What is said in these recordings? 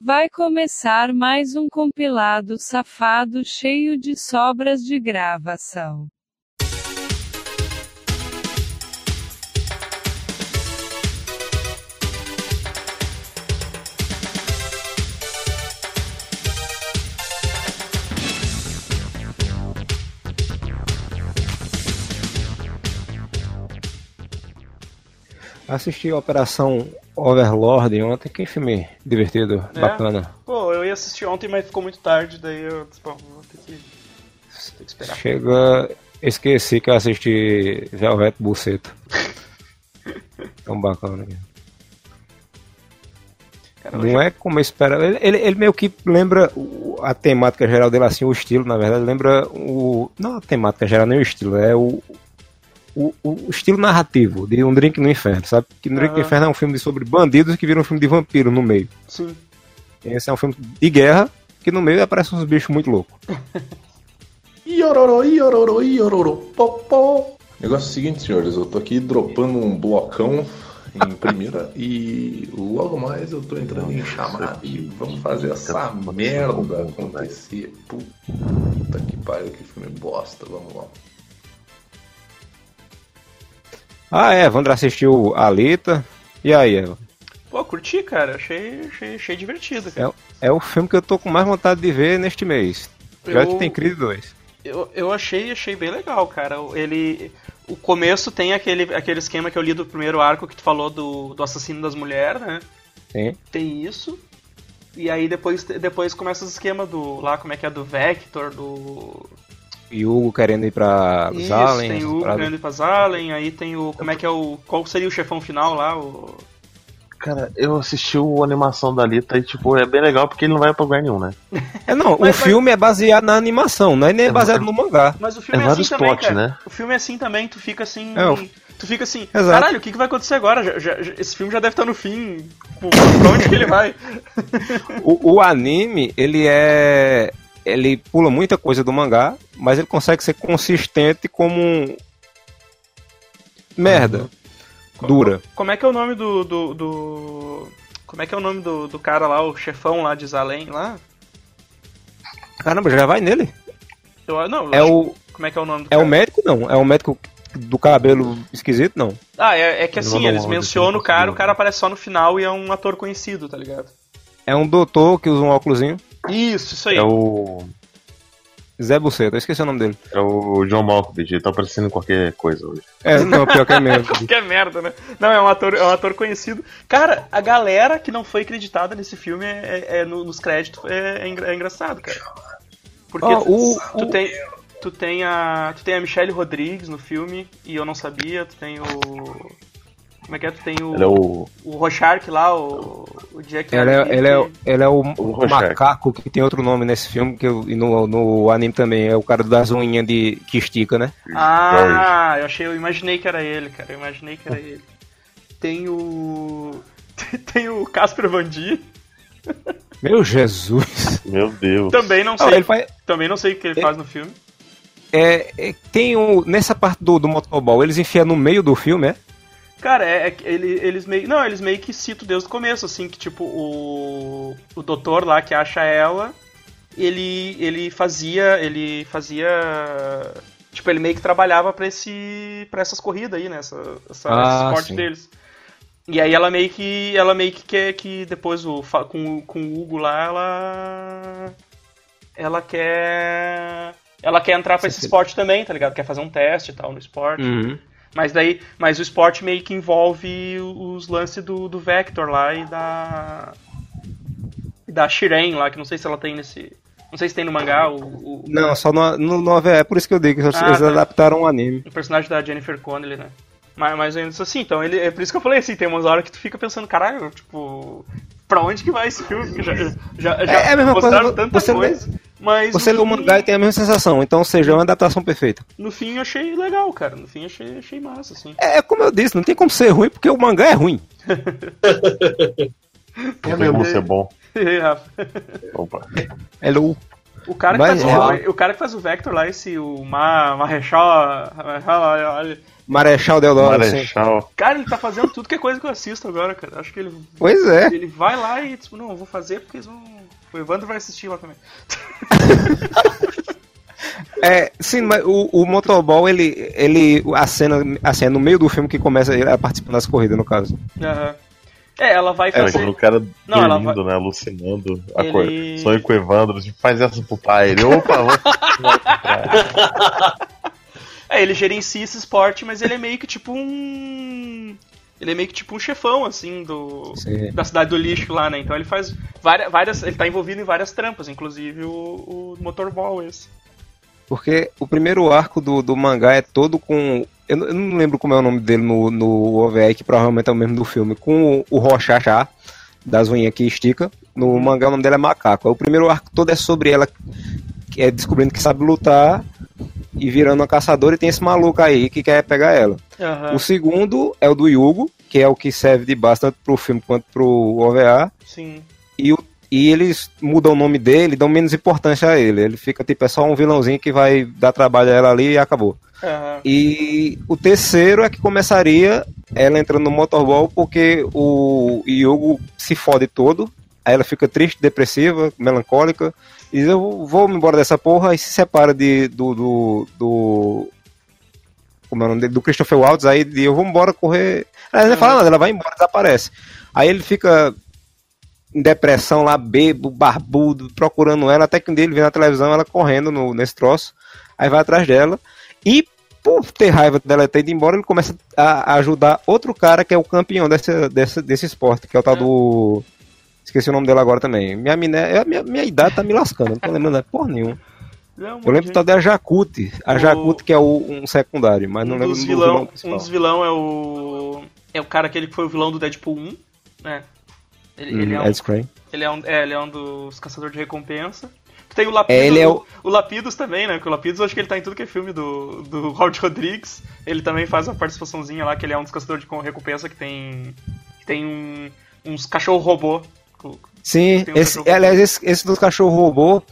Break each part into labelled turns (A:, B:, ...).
A: Vai começar mais um compilado safado cheio de sobras de gravação.
B: Assisti a Operação Overlord ontem, que filme divertido,
C: É?
B: bacana.
C: Pô, eu ia assistir ontem, mas ficou muito tarde, daí eu disse, vou ter que, ter que esperar.
B: Chega. Esqueci que eu assisti Velvet Buceta. Tão bacana. cara. Não é como eu esperava. Ele, ele, ele meio que lembra a temática geral dele, assim, o estilo, na verdade, lembra o. Não a temática geral, nem o estilo, é o. O, o estilo narrativo de Um Drink no Inferno, sabe? Que Um Drink no
C: Aham.
B: Inferno é um filme sobre bandidos que vira um filme de vampiro no meio.
C: Sim.
B: Esse é um filme de guerra que no meio aparecem uns bichos muito loucos.
D: Iororô, iororô, iororô, popó. Negócio é o seguinte, senhores, eu tô aqui dropando um blocão em primeira e logo mais eu tô entrando em chamada e vamos fazer essa merda acontecer. Puta que pariu, que filme bosta, vamos lá.
B: Ah, é, Evandro assistiu Alita. E aí, Eva?
C: Pô, curti, cara. Achei, achei, achei divertido, cara.
B: É, é o filme que eu tô com mais vontade de ver neste mês. Já
C: Eu-
B: que tem Creed 2.
C: Eu, eu achei, achei bem legal, cara. Ele. O começo tem aquele, aquele esquema que eu li do primeiro arco que tu falou do, do assassino das mulheres, né?
B: Sim.
C: Tem isso. E aí depois, depois começa o esquema do. lá, como é que é? Do Vector, do.
B: E o Hugo querendo ir pra
C: Isso,
B: Zalen.
C: tem o
B: pra-
C: Grande Pazalen, aí tem o. Como é que é o. Qual seria o chefão final lá? O.
E: Cara, eu assisti a animação da Alita e, tipo, é bem legal porque ele não vai pra lugar nenhum, né?
B: É, não,
C: Mas-
B: o filme é baseado na animação, não é nem
E: É,
B: baseado
E: é-
B: no mangá.
C: Mas o filme
E: É
C: é, assim também,
E: plot,
C: cara.
E: né?
C: O filme é assim também, tu fica assim.
B: É, o-
C: Tu fica assim,
B: Exato.
C: caralho, o que, que vai acontecer agora? Já- já- já- esse filme já deve estar no fim. Pra onde que ele vai?
B: O, o anime, ele é. Ele pula muita coisa do mangá, mas ele consegue ser consistente como um. Merda. Dura.
C: Como é que é o nome do. do, do- Como é que é o nome do, do cara lá, o chefão lá de Zalém lá?
B: Caramba, já vai nele.
C: Eu, não,
B: É o.
C: como é que é o nome do
B: É
C: cara?
B: o médico, não. É o médico do cabelo esquisito, não.
C: Ah, é, é que assim, eles mencionam
E: não
C: o cara, o cara aparece só no final e é um ator conhecido, tá ligado?
B: É um doutor que usa um óculosinho.
C: Isso, isso aí.
E: É o.
B: Zé Buceta, eu esqueci o nome dele.
E: É o John Malkovich, ele tá aparecendo em qualquer coisa hoje.
B: É, não, pior que é.
C: Que é merda, né? Não, é um ator, é um ator conhecido. Cara, a galera que não foi acreditada nesse filme é, é- é no- nos créditos é, é é engraçado, cara. Porque
B: Ó,
C: tu,
B: o-
C: tu
B: o-
C: tem. Tu tem a. Tu tem a Michelle Rodrigues no filme, e eu não sabia, tu tem o. Como é que é? Tu tem o.
E: Ele é o.
C: O Rochark lá, o, o Jack
B: Ele é, ele é, ele é o,
E: O
B: macaco que tem outro nome nesse filme, que eu- e no, no anime também, é o cara das unhas de, que estica, né?
C: Ah, eu achei, eu imaginei que era ele, cara. Eu imaginei que era ele. Tem o. Tem o Casper Van Dien.
B: Meu Jesus!
E: Meu Deus.
C: Também não
B: Ah,
C: sei.
B: ele faz,
C: Também não sei o que ele
B: Ele-
C: faz no filme.
B: é, é, tem o, nessa parte do, do motoball, eles enfiam no meio do filme, é?
C: Cara, é, é ele, eles meio. Não, eles meio que citam desde o começo, assim, que tipo, o. O doutor lá que acha ela, ele. ele fazia. Ele fazia. Tipo, ele meio que trabalhava pra esse. para essas corridas aí, né? Essa, essa,
B: Ah,
C: esse esporte deles. E aí ela meio que. Ela meio que quer que depois o, com, o- com o Hugo lá, ela. Ela quer. Ela quer entrar pra esse
B: Sim.
C: esporte também, tá ligado? Quer fazer um teste e tal no esporte.
B: Uhum.
C: Mas daí, mas o esporte meio que envolve os lances do, do Vector lá e da e da Shiren lá, que não sei se ela tem nesse, não sei se tem no mangá o, o,
B: Não, só no, no, no é por isso que eu digo, que eles
C: Ah, tá.
B: adaptaram o anime.
C: o personagem da Jennifer Connelly, né? Mas, mas ainda assim, então ele é por isso que eu falei assim, tem umas horas que tu fica pensando, caralho, tipo, pra onde que vai esse filme? Já já, já
B: É a mesma
C: mostraram
B: coisa,
C: tanta
B: você lê-
C: coisa. Mas
B: Você lê o mangá e tem a mesma sensação, então, ou seja, é uma adaptação perfeita.
C: No fim eu achei legal, cara. No fim eu achei, achei massa, assim.
B: É como eu disse, não tem como ser ruim, porque o mangá é ruim.
E: É mesmo ser bom.
C: Rafa.
E: Opa.
B: Hello.
C: O cara, que faz
B: é.
C: o, o cara que faz o Vector lá, esse o Ma, Marechal, Marechal,
B: Marechal Deodoro, assim.
E: Marechal.
C: Cara, ele tá fazendo tudo que é coisa que eu assisto agora, cara. Acho que ele.
B: Pois é.
C: Ele vai lá e, tipo, não, eu vou fazer porque eles vão. O Evandro vai assistir lá também.
B: É, sim, mas o, o motorball, ele, ele. A cena, assim, é no meio do filme que começa ele a participar das corridas, no caso.
C: Aham. É, ela vai
E: É,
C: fazer.
E: quando o cara
C: Não,
E: dormindo, né? Alucinando.
C: Ele-
E: Ele... Sonho com o Evandro, tipo, faz essa pro pai. Ele, opa, vou.
C: É, ele gerencia esse esporte, mas ele é meio que tipo um. Ele é meio que tipo um chefão, assim, do.
B: Sim.
C: Da cidade do lixo lá, né? Então ele faz várias. várias ele tá envolvido em várias trampas, inclusive o, o motorball esse.
B: Porque o primeiro arco do, do mangá é todo com. Eu não, eu não lembro como é o nome dele no, no OVA, que provavelmente é o mesmo do filme. Com o, o Rochachá, das unhas que estica. No mangá o nome dela é Macaco. O primeiro arco todo é sobre ela que é descobrindo que sabe lutar e virando uma caçadora. E tem esse maluco aí que quer pegar ela.
C: Aham.
B: O segundo é o do Yugo, que é o que serve de base tanto pro filme quanto pro OVA.
C: Sim.
B: E, o- e eles mudam o nome dele, dão menos importância a ele. Ele fica tipo, é só um vilãozinho que vai dar trabalho a ela ali e acabou.
C: Aham.
B: E o terceiro é que começaria ela entrando no motorball porque o Yugo se fode todo. Aí ela fica triste, depressiva, melancólica. E diz, eu vou me embora dessa porra e se separa de, do, do, do como é o nome dele? Do Christopher Waltz, aí de, eu vou embora correr. Ela não fala nada, ela vai embora, desaparece. Aí ele fica em depressão lá, bebo, barbudo, procurando ela, até que um dia ele vê na televisão ela correndo no, nesse troço, aí vai atrás dela, e por ter raiva dela ter ido embora, ele começa a, ajudar outro cara que é o campeão desse, desse, desse esporte, que é o tal do. Esqueci o nome dele agora também. Minha, miné, minha, minha idade tá me lascando, não tô lembrando de porra nenhuma.
C: Não,
B: Eu lembro do tal de Ajacuti. Ajacuti, que é o, um secundário, mas não
C: um
B: lembro
C: dos
B: do
C: vilão,
B: vilão
C: um dos vilão é o. É o cara aquele que foi o vilão do Deadpool 1, né? Ele, ele é,
B: Hum,
C: um,
B: Ed
C: ele, é um, é, ele é um dos caçadores de recompensa. Tem o Lapidos,
B: É, ele é o-
C: o Lapidos também, né? Porque o Lapidos eu acho que ele tá em tudo que é filme do, do Robert Rodrigues. Ele também faz uma participaçãozinha lá, que ele é um dos caçadores de recompensa que tem. que tem um, uns cachorro robô.
B: Sim,
C: um
B: esse, aliás, esse, esse dos cachorro robô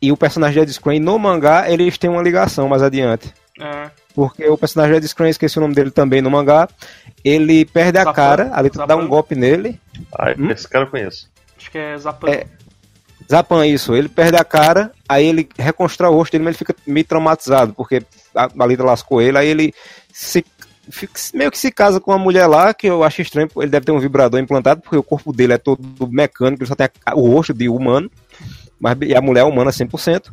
B: e o personagem de Ed Skrein no mangá, eles têm uma ligação mais adiante.
C: É,
B: Porque o personagem de Ed Skrein, esqueci o nome dele também no mangá, ele perde a
C: Zapan.
B: cara, ali tu dá um golpe nele.
E: Ai,
B: Hum?
E: esse cara eu conheço.
C: acho que é Zapan.
B: É. Zapan, isso, ele perde a cara, aí ele reconstrói o rosto dele, mas ele fica meio traumatizado, porque a a Lita lascou ele, aí ele se, meio que se casa com uma mulher lá, que eu acho estranho, ele deve ter um vibrador implantado, porque o corpo dele é todo mecânico, ele só tem o rosto de humano, mas e a mulher é humana 100%.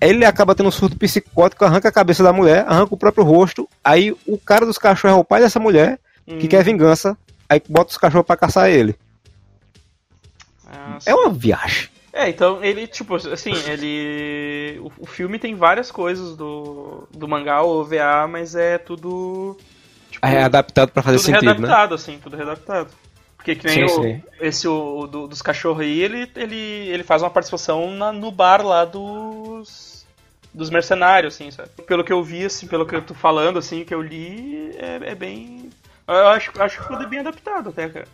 B: Aí ele acaba tendo um surto psicótico, arranca a cabeça da mulher, arranca o próprio rosto, aí o cara dos cachorros é o pai dessa mulher, que
C: Hum,
B: quer vingança, aí bota os cachorros pra caçar ele.
C: ah,
B: É uma viagem.
C: É, então ele, tipo, assim, ele. O, o filme tem várias coisas do, do mangá ou OVA, mas é tudo. Tipo,
B: É adaptado pra fazer
C: tudo
B: sentido, né?
C: readaptado, assim, tudo readaptado. Porque que nem
B: Sim,
C: o,
B: sim.
C: esse o, do- dos cachorros aí, ele, ele, ele faz uma participação na- no bar lá dos. dos mercenários, assim, sabe? Pelo que eu vi, assim, pelo que eu tô falando, assim, que eu li, é, é bem. Eu acho, acho que ficou bem adaptado até, cara.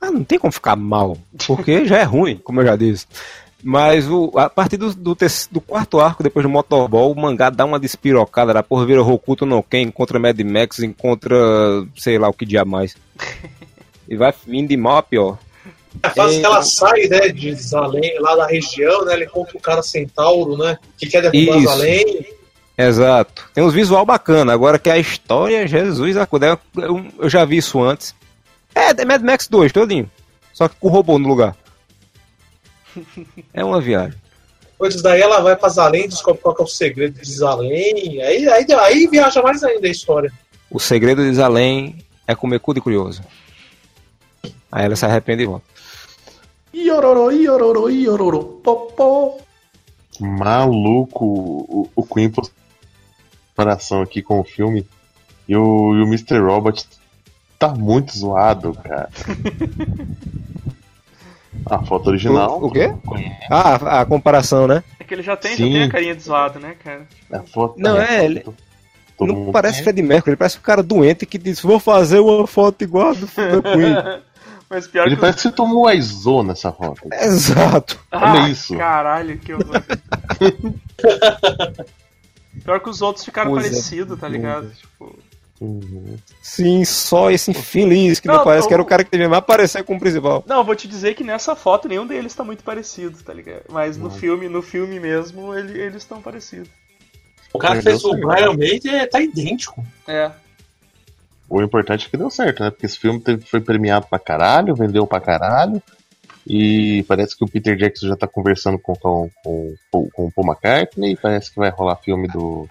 B: Ah, não tem como ficar mal, porque já é ruim, como eu já disse. Mas o, a partir do, do, do quarto arco, depois do Motorball, o mangá dá uma despirocada, da porra vira Hokuto no Ken, encontra Mad Max, encontra sei lá o que dia mais. E vai indo de mal a pior.
F: A fase
B: É.
F: que ela sai, né, de Zalém, lá da região, né, ele encontra o cara centauro, né, que quer derrubar
B: Isso.
F: Zalém.
B: Exato. Tem uns visual bacana, agora que a história, Jesus, eu já vi isso antes. É, é Mad Max 2, todinho. Só que com o robô no lugar. É uma viagem.
F: Depois daí ela vai pra Zalém, descobre qual que é o segredo de Zalém. Aí, aí, aí viaja mais ainda a história.
B: O segredo de Zalém é comer cu de curioso. Aí ela se arrepende e volta.
G: Iororô, iororô, iororô, popó.
E: Maluco o, o Queen postou comparação aqui com o filme. E o, e o Mr. Robot tá muito zoado, cara. A foto original.
B: O, o quê? Ah, a, a comparação, né?
C: É que ele já tem, já tem a carinha de zoado, né, cara?
E: A foto,
B: Não,
E: a
B: é, ele-
E: todo
B: não
E: mundo-
B: parece Fred Mercury, ele parece um cara doente que diz: Vou fazer uma foto igual a do Queen.
C: Mas pior
E: Ele
C: que.
E: parece que você tomou a ISO nessa foto.
B: Exato.
E: Olha
C: Ah,
E: isso.
C: Caralho, que horror. pior que os outros ficaram
B: Coisa
C: parecidos, tá ligado? Tipo.
E: Uhum.
B: Sim, só esse infeliz que não,
C: Não,
B: parece que era o
C: o-
B: cara que devia mais aparecer como principal.
C: Não, vou te dizer que nessa foto nenhum deles tá muito parecido, tá ligado? Mas no filme, no filme mesmo, ele- eles estão parecidos.
F: O cara que fez o Brian May é, tá idêntico.
C: É.
E: O importante é que deu certo, né? Porque esse filme teve- foi premiado pra caralho, vendeu pra caralho. E parece que o Peter Jackson já tá conversando com, com, com, com, com o Paul McCartney. Parece que vai rolar filme do.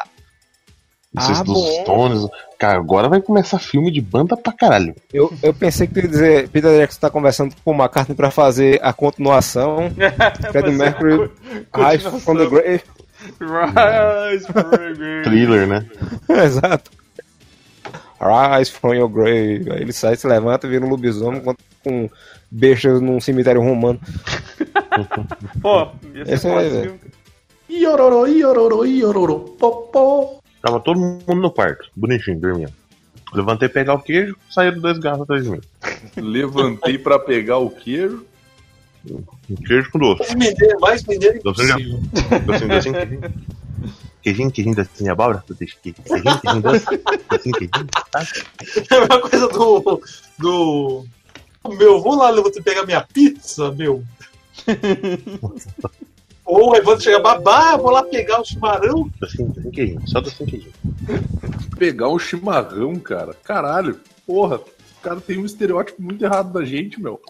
E: Não sei
B: Ah,
E: se dos
B: bom.
E: Stones. Cara, agora vai começar filme de banda pra caralho.
B: Eu, eu pensei que tu ia dizer, Peter Jackson tá conversando com o McCartney pra fazer a continuação. Freddie Mercury, Rise from the Grave.
C: Rise from the grave.
E: Thriller, né?
B: Exato. Rise from your grave. Aí ele sai, se levanta, vira um lobisomem com, com bestas num cemitério romano.
C: Pô, ia ser
B: Esse é,
C: foda esse
B: velho.
C: filme.
E: Tava todo mundo no quarto, bonitinho, dormindo. Levantei pegar o queijo, saíram dois garrafas atrás de mim.
D: Levantei pra pegar o queijo.
E: Um queijo com doce.
F: Mais mineiro, mais mineiro
E: Docinho,
F: impossível.
E: docinho, docinho, queijinho. Queijinho, queijinho, docinho, abóbora, queijinho, queijinho, doce, docinho, queijinho, tá?
F: É a mesma coisa do. do. Meu, vou lá, eu vou ter que pegar minha pizza, meu. Ou o Evandro chega, babá, vou lá pegar o chimarrão.
E: Queijinho, só queijinho.
D: Pegar um chimarrão, cara. Caralho. Porra, o cara tem um estereótipo muito errado da gente, meu.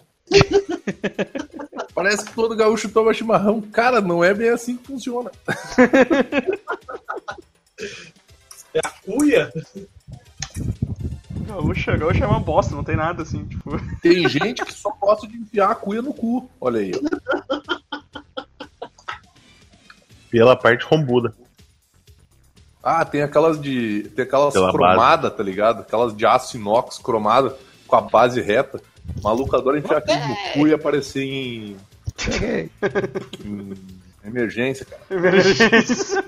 D: Parece que todo gaúcho toma chimarrão. Cara, não é bem assim que funciona.
F: É a cuia.
C: Gaúcha, gaúcha é uma bosta, não tem nada assim, tipo.
D: Tem gente que só gosta de enfiar a cuia no cu. Olha aí.
E: Pela parte rombuda.
D: Ah, tem aquelas de. Tem aquelas
E: Pela
D: cromadas, tá ligado? Aquelas de aço inox cromada com a base reta. Maluco adora enfiar aquilo no cu e aparecer em, em emergência, cara.
C: Emergência.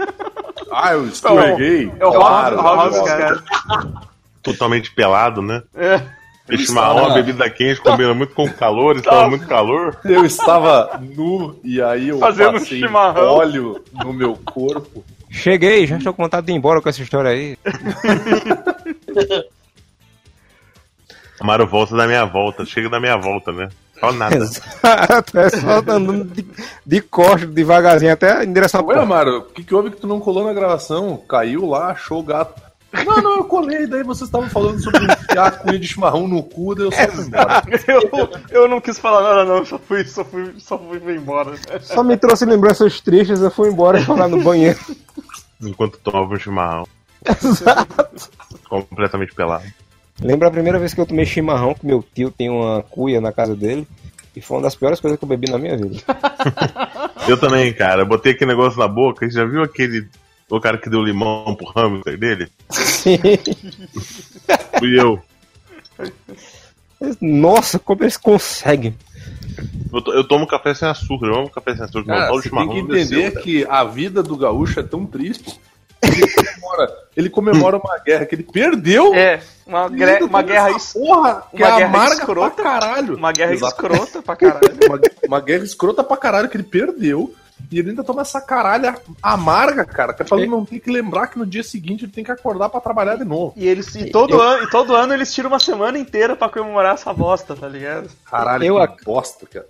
D: Ah, eu escorreguei.
C: É o
D: Claro,
C: Robson, Robson,
D: claro.
C: cara.
E: Totalmente pelado, né?
C: É.
E: E chimarrão,
D: estava-
E: a bebida quente, combina muito com o calor, estava muito calor.
D: Eu estava nu e aí eu
C: Fazendo
D: passei
C: chimarrão.
D: óleo no meu corpo.
B: Cheguei, já estou com vontade de ir embora com essa história aí.
E: Amaro volta da minha volta, chega da minha volta, né? Só nada.
B: Exato, é só andando de, de costas, devagarzinho, até em direção
D: Ué. Amaro, o que, que houve que tu não colou na gravação? Caiu lá, achou o gato. Não, não, eu colei, daí vocês estavam falando sobre enfiar a cunha de chimarrão no cu, daí eu só fui embora.
C: Eu, eu não quis falar nada, não, só fui, só fui, só fui, embora.
B: Só me trouxe lembranças tristes, eu fui embora e fui lá no banheiro.
E: Enquanto tomava um chimarrão. Completamente pelado.
B: Lembra a primeira vez que eu tomei chimarrão, que meu tio tem uma cuia na casa dele, e foi uma das piores coisas que eu bebi na minha vida.
E: Eu também, cara. Botei aquele negócio na boca. Você já viu aquele. O cara que deu limão pro hamster dele?
B: Sim.
E: Fui eu.
B: Nossa, como eles conseguem?
E: Eu, to- eu tomo café sem açúcar. Eu amo café sem açúcar.
D: Cara, você tem que
E: desceu,
D: entender
E: cara.
D: que a vida do gaúcho é tão triste. Ele comemora, ele comemora uma guerra que ele perdeu.
C: É, uma, gre-
D: ainda
C: uma guerra,
D: porra, que
C: uma
D: é
C: guerra
D: amarga
C: escrota.
D: pra caralho.
C: uma guerra
D: Exato.
C: escrota pra caralho.
D: uma, uma guerra escrota pra caralho que ele perdeu. E ele ainda toma essa caralha amarga, cara. Que é pra ele não ter que lembrar que no dia seguinte ele tem que acordar pra trabalhar de novo.
C: E eles e todo, ano, e todo ano eles tiram uma semana inteira pra comemorar essa bosta, tá ligado?
D: Caralho,
B: Eu
D: que
B: ac-
D: bosta, cara.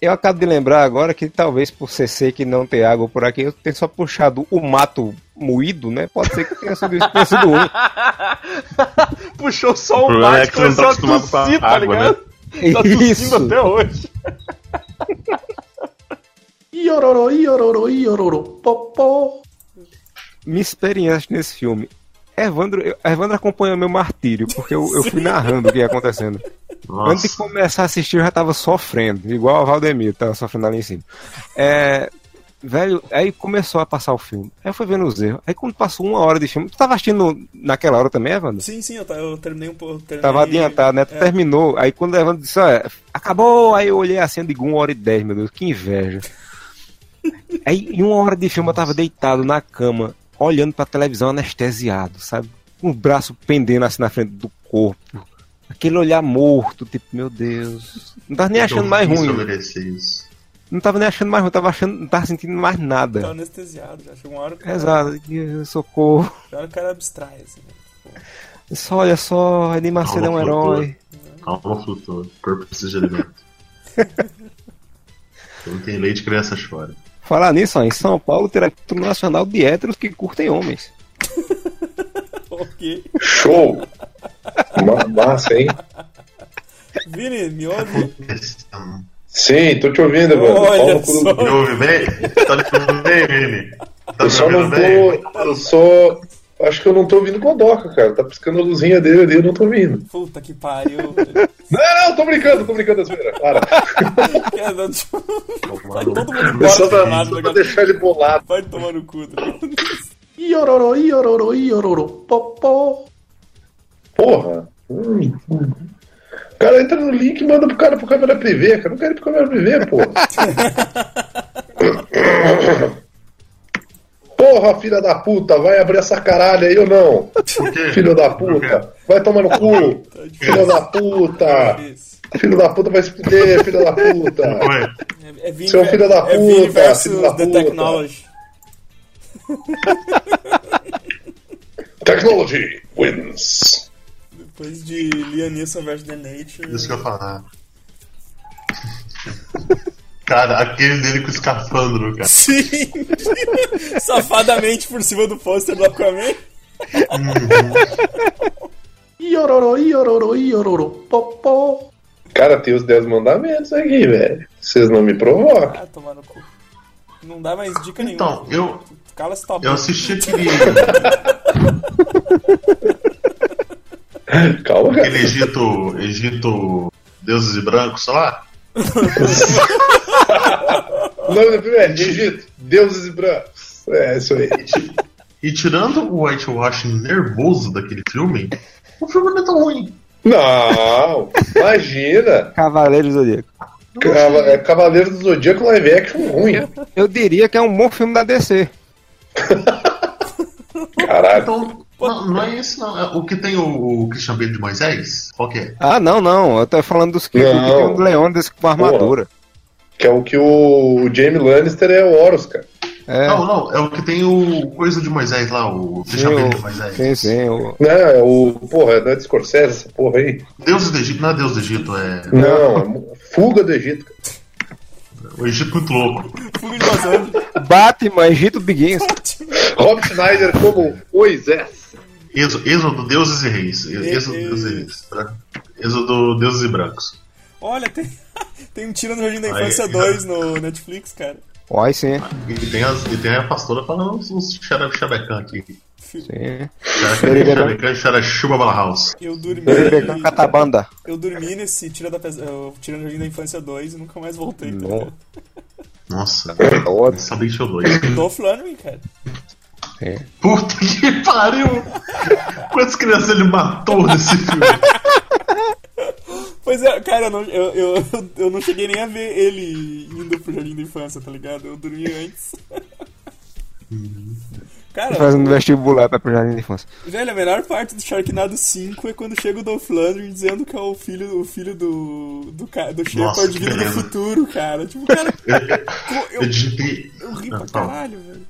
B: Eu acabo de lembrar agora que talvez por ser seco e não ter água por aqui, eu tenho só puxado o mato moído, né? Pode ser que tenha sido, tenha sido um.
C: Puxou só
E: O
C: o
E: problema é que tá
C: começou a tossir, tá
E: água,
C: ligado? Tá tossindo
B: Isso.
C: até hoje.
F: Iororô, iororô, iororô, popô.
B: Minha experiência nesse filme. Evandro, eu- Evandro acompanhou meu martírio, porque eu, eu fui narrando o que ia acontecendo. Antes de
E: Nossa.
B: começar a assistir, eu já tava sofrendo, igual o Valdemir, tava sofrendo ali em cima. É, velho, aí começou a passar o filme. Aí eu fui vendo os erros. Aí quando passou uma hora de filme, tu tava assistindo naquela hora também, Evandro?
H: Sim, sim, eu, eu terminei um pouco. terminei-
B: Tava adiantado, né? Tu
H: É.
B: terminou. Aí quando o Evandro disse, olha, acabou, aí eu olhei assim, eu digo, uma hora e dez, meu Deus, que inveja. Aí em uma hora de filme eu tava deitado na cama, olhando pra televisão anestesiado, sabe? Com o braço pendendo assim na frente do corpo. Aquele olhar morto, tipo, meu Deus. Não tava nem achando mais ruim.
E: isso.
B: Não tava nem achando mais ruim, tava achando, não tava sentindo mais
H: Tava
B: nada.
H: anestesiado, já chegou uma hora que cara,
B: Exato, que socorro.
H: hora que o cara abstrai, assim, né? Tipo,
B: Só, olha só, Edir Macedo é um herói.
E: Calma, flutua. O corpo precisa de alimento. Quando tem leite, criança chora.
B: Falar nisso, ó, em São Paulo terá Encontro Nacional de Héteros que curtem homens.
C: Ok.
I: Show! Ma- Massa, hein?
C: Vini, me ouve?
I: Sim, tô te ouvindo, mano.
C: Olha
I: Pau no cu do-
C: só.
E: Me ouve bem? Tá me ouvindo bem, Vini? Tá
I: Eu só não
E: bem?
I: tô. Eu só. Acho que eu não tô ouvindo Godoka, cara. Tá piscando a luzinha dele ali, eu não tô ouvindo.
C: Puta que pariu.
I: Não, não, tô brincando, tô brincando, Aspeira. Para.
C: Cara, não, tipo, Vai todo mundo embora
I: Só pra, só pra deixar ele bolado.
C: Vai tomar no cu. tá ligado?
I: Iororô, iororô, iororô, popó. Porra. Hum, hum. O cara entra no link e manda pro cara pro câmera privê, cara. Eu não quero ir pro câmera privê, porra. Porra, filha da puta, vai abrir essa caralho aí ou não? Filho da puta, vai tomar no cu. Filho da puta.
C: Isso.
I: Filho da puta vai se fuder, filho da puta.
C: É, é Vini,
I: Seu filho da
C: é Vini
I: puta,
C: versus
I: filho da
C: The
I: puta.
C: Technology.
I: Technology wins.
C: Depois de Liam Neeson versus The Nature.
E: isso que eu ia falar. Cara, aquele dele com escafandro, cara.
C: Sim! Safadamente por cima do pôster do Aquaman.
I: Iororô, iororô, iororô, popó. Cara, tem os 10 mandamentos aqui, velho. Vocês não me provocam.
C: Ah, tomar no cu. Não dá mais dica nenhuma.
E: Então, eu,
C: Cala-se tua
E: eu assisti aquele,
I: Calma,
E: aquele
I: cara.
E: Egito, Egito Deuses e Brancos, sei lá.
I: O nome do filme é Egito, Deuses e Brancos. É, isso aí.
E: E tirando o whitewashing nervoso daquele filme, o filme não é tão ruim.
I: Não, imagina.
B: Cavaleiro do Zodíaco.
I: Cava- é Cavaleiro do Zodíaco live action ruim.
B: Eu diria que é um bom filme da DC.
I: Caralho.
E: Então, não, não é esse não. É o que tem o, o Christian Bale de Moisés? Qual que é?
B: Ah, não, não. Eu tô falando dos que
I: Não.
B: que tem um Leônidas com armadura.
I: Que é o que o Jamie Lannister é o Horus, cara.
B: É.
E: Não, não, é o que tem o coisa de Moisés lá, o Christian Bale de Moisés.
B: sim, sim. O,
I: Não, é o. Porra, não é de Scorsese essa porra aí?
E: Deuses do Egito, não é Deus do Egito, é
I: Não, é Fuga do Egito. cara.
E: o Egito muito louco.
C: Fuga de.
B: Batman, Egito Begins.
I: Rob Schneider como Moisés.
E: Êxodo, Êxodo Deuses e Reis. Êxodo Deuses e Reis. Êxodo Deuses e Brancos.
C: Olha, tem, tem um Tiro no Jardim da Infância
E: aí,
C: 2 no Netflix, cara.
B: Oi, sim.
E: E tem, as, e tem a pastora falando uns, uns aqui.
B: Sim.
E: Bala house.
C: Eu dormi.
B: Catabanda.
C: Eu dormi nesse Tira, da, Pes- Tira no Jardim da Infância 2 e nunca mais voltei. tá?
E: Nossa, sabia que tinha o dois.
C: Do Flannery, cara.
E: Puta que pariu! Quantas crianças ele matou nesse filme?
C: Pois é, cara, eu não, eu, eu, eu não cheguei nem a ver ele indo pro Jardim da Infância, tá ligado? Eu dormi antes. Cara,
B: Fazendo vestibular pra pro Jardim Infância.
C: velho, a melhor parte do Sharknado 5 é quando chega o Dolph Lundgren dizendo que é o filho, o filho do, do, do
E: Nossa,
C: Shepard vindo do futuro, cara. Tipo, cara,
E: Eu
C: eu,
E: digitei.
C: eu ri
E: Ah,
C: pra
E: fala.
C: caralho, velho.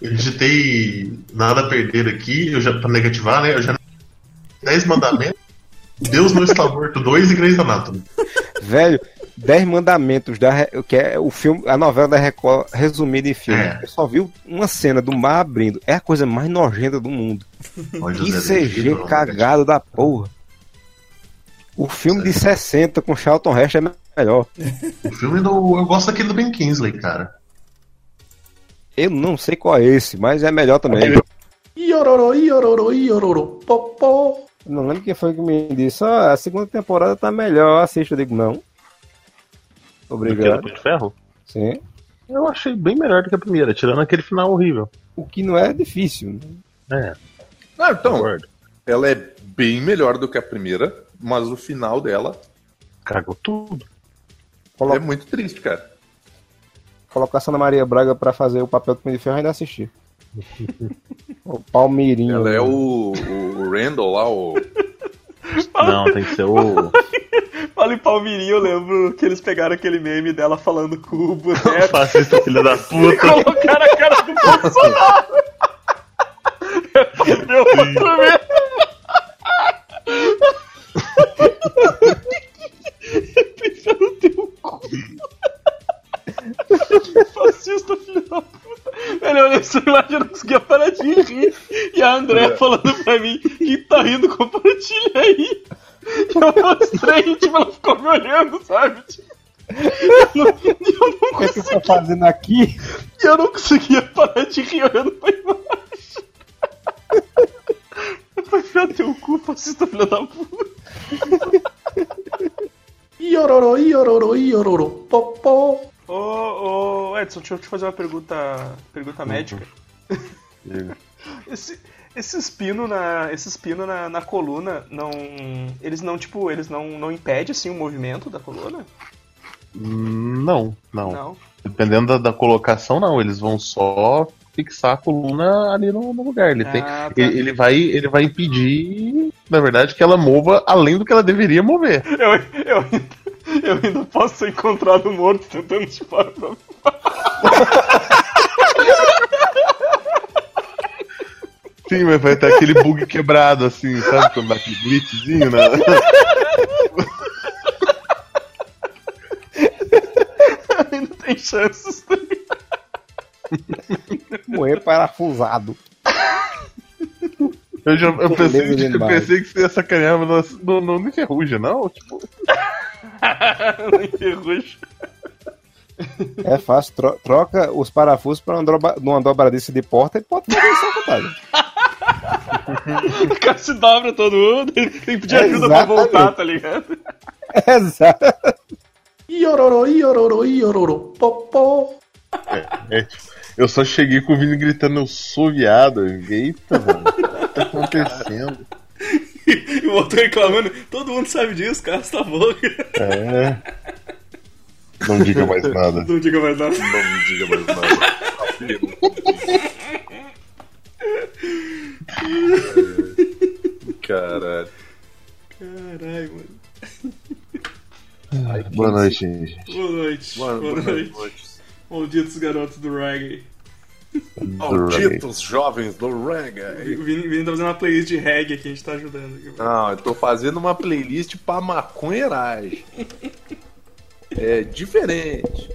E: Eu digitei nada a perder aqui, eu já, pra negativar, né? Eu já. 10 mandamentos. Deus não está morto 2 e Grey's Anatomy.
B: Velho, Dez Mandamentos, da, que é o filme, a novela da Record resumida em filme.
E: É.
B: Eu só vi uma cena do mar abrindo. É a coisa mais nojenta do mundo.
E: Olha,
B: Que CG
E: David,
B: cagado da porra. O filme de 60 com Charlton Heston é melhor.
E: O filme do. Eu gosto daquele do Ben Kingsley, cara.
B: Eu não sei qual é esse, mas é melhor também.
I: Iororô, iororô, iororô, popó.
B: Não lembro quem foi que me disse. Ah, a segunda temporada tá melhor, assista. Eu digo, não.
E: Do
B: Obrigado.
E: De Ferro?
B: Sim.
E: Eu achei bem melhor do que a primeira, tirando aquele final horrível.
B: O que não é difícil.
E: É,
D: Ah, então,
E: concordo.
D: ela é bem melhor do que a primeira, mas o final dela
E: Cagou tudo.
D: É muito triste, cara.
B: Colocar a Ana Maria Braga pra fazer o papel do Punho de Ferro ainda assistir. o Palmeirinho.
D: Ela é o, o Randall lá, o.
E: Não, tem que ser o.
F: Fala em Palmirinho, eu lembro que eles pegaram aquele meme dela falando com o boneco
E: Fascista filha da
F: e
E: puta.
F: colocaram a cara do Bolsonaro. Deu outro meme. Fascista, filho da puta. Velho, eu olhei essa imagem e não conseguia parar de rir. E a André falando pra mim que tá rindo, compartilha aí. E eu mostrei, tipo, ela ficou me olhando, sabe? Tipo, eu não, eu não
B: O que, é que você
F: conseguia,
B: tá fazendo aqui?
F: e eu não conseguia parar de rir olhando pra imagem. Vai enfiar teu cu, fascista, filho da puta.
I: Iororô, iororô, iororô, popó.
F: Ô, ô, Edson, deixa eu te fazer uma pergunta, pergunta médica. Esse, na, esses pino na, na coluna, não, eles não tipo, eles não, não impedem assim o movimento da coluna?
E: Não, não.
F: Não.
E: Dependendo da, da colocação, não. Eles vão só fixar a coluna ali no, no lugar. Ele, tem,
F: Ah, tá.
E: ele, ele vai, ele vai impedir, na verdade, que ela mova além do que ela deveria mover.
F: Eu, eu, ainda, eu ainda posso ser encontrado morto tentando te parar pra
E: Sim, mas vai ter aquele bug quebrado, assim, sabe? Quando dá aquele glitchzinho, né?
F: ainda tem chances.
B: Moer parafusado.
E: Eu, já, eu, pensei,
B: Beleza
E: eu pensei que você ia sacanear, mas não, não, não enferruja, não? Tipo,
F: Não enferruja.
B: É fácil, tro- troca os parafusos pra uma, dobradiça de porta e pode fazer essa vantagem.
F: O cara se dobra todo mundo, ele tem que pedir ajuda pra
B: Exatamente.
F: voltar, tá ligado?
B: Exato.
I: Iororô, iororô, iororô, popó.
E: é, tipo, eu só cheguei com o Vini gritando, eu sou viado. Eita, mano, o que tá acontecendo?
C: E o outro reclamando, todo mundo sabe disso, cara, tá bom.
E: É. Não diga mais nada.
C: Não diga mais nada.
D: Não diga mais nada. Caralho.
C: Caralho, mano.
E: Boa noite, gente.
C: Boa noite.
D: Mano,
C: boa
D: boa
C: noite.
D: noite.
C: Malditos garotos do reggae.
D: Malditos jovens do reggae.
C: O Vini, Vini tá fazendo uma playlist de reggae aqui, a gente tá ajudando. Aqui.
D: Não, eu tô fazendo uma playlist pra maconheiragem. É diferente.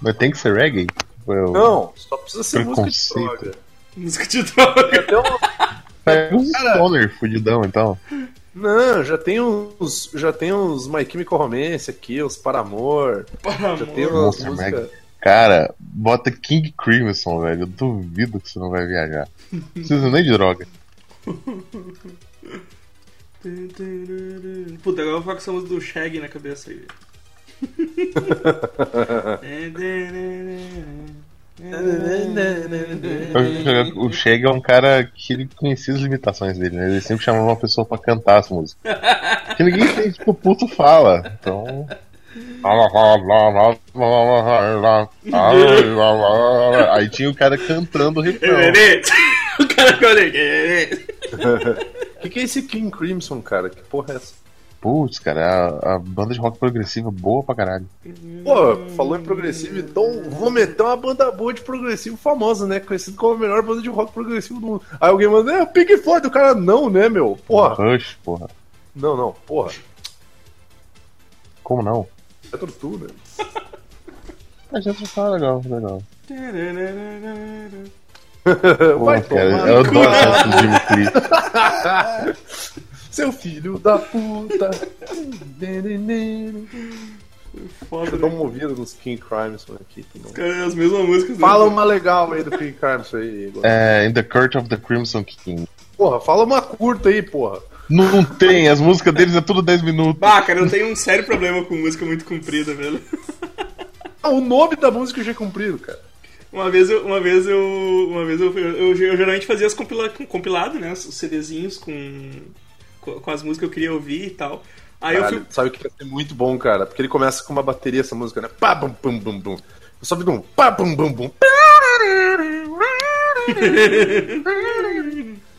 E: Mas tem que ser reggae? Eu...
D: Não, só precisa ser música de droga.
C: Música de droga.
D: Até um-
E: Pega um stoner fudidão, então.
D: Não, já tem uns. Já tem uns My Chemical Romance aqui, uns Paramor.
C: Para,
D: Já tem
C: amor.
D: umas.
E: Cara, bota King Crimson, velho. Eu duvido que você não vai viajar. Não precisa nem de droga.
C: Puta, agora eu vou ficar com essa música do Shag na cabeça aí.
E: O Chega é um cara que ele conhecia as limitações dele, né? Ele sempre chamava uma pessoa pra cantar as músicas. Que ninguém tem, tipo, puto fala. Então. Aí tinha o cara cantando o refrão.
C: o cara ficou.
D: O que, que é esse King Crimson, cara? Que porra é essa?
E: Putz, cara, é a, a banda de rock progressiva boa pra caralho.
D: Pô, falou em progressivo, então vou meter uma banda boa de progressivo famosa, né? Conhecido como a melhor banda de rock progressivo do mundo. Aí alguém manda, é o Pink Floyd, o cara, não, né, meu? Porra,
E: Rush, porra.
D: não, não, porra,
E: Como não?
D: é tortura.
E: A gente tá legal, legal.
D: Vai
E: cara,
D: tomar
E: eu adoro essa Jimmy Cliff.
D: Seu filho da puta.
C: Foda,
D: Deixa eu dar
C: né?
D: uma ouvida nos King Crimson aqui. tá bom?
C: Cara, é as mesmas músicas.
D: Fala uma legal aí do King Crimson aí. Igor.
E: É, In the Court of the Crimson King.
D: Porra, fala uma curta aí, porra.
E: Não, tem, as músicas deles é tudo 10 minutos.
C: Bah, cara, eu tenho um sério problema com música muito comprida, velho.
D: Ah, o nome da música eu já é cumprido, cara.
C: Uma vez eu. Uma vez eu. Uma vez eu, eu, eu, eu geralmente fazia as compila, compilado, né? Os CDzinhos com, com. com as músicas que eu queria ouvir e tal. Aí eu fui.
D: Sabe o que vai ser muito bom, cara? Porque ele começa com uma bateria essa música, né? Pá, bum, bum, bum, bum. Eu só vi um pá, bum, bum, bum.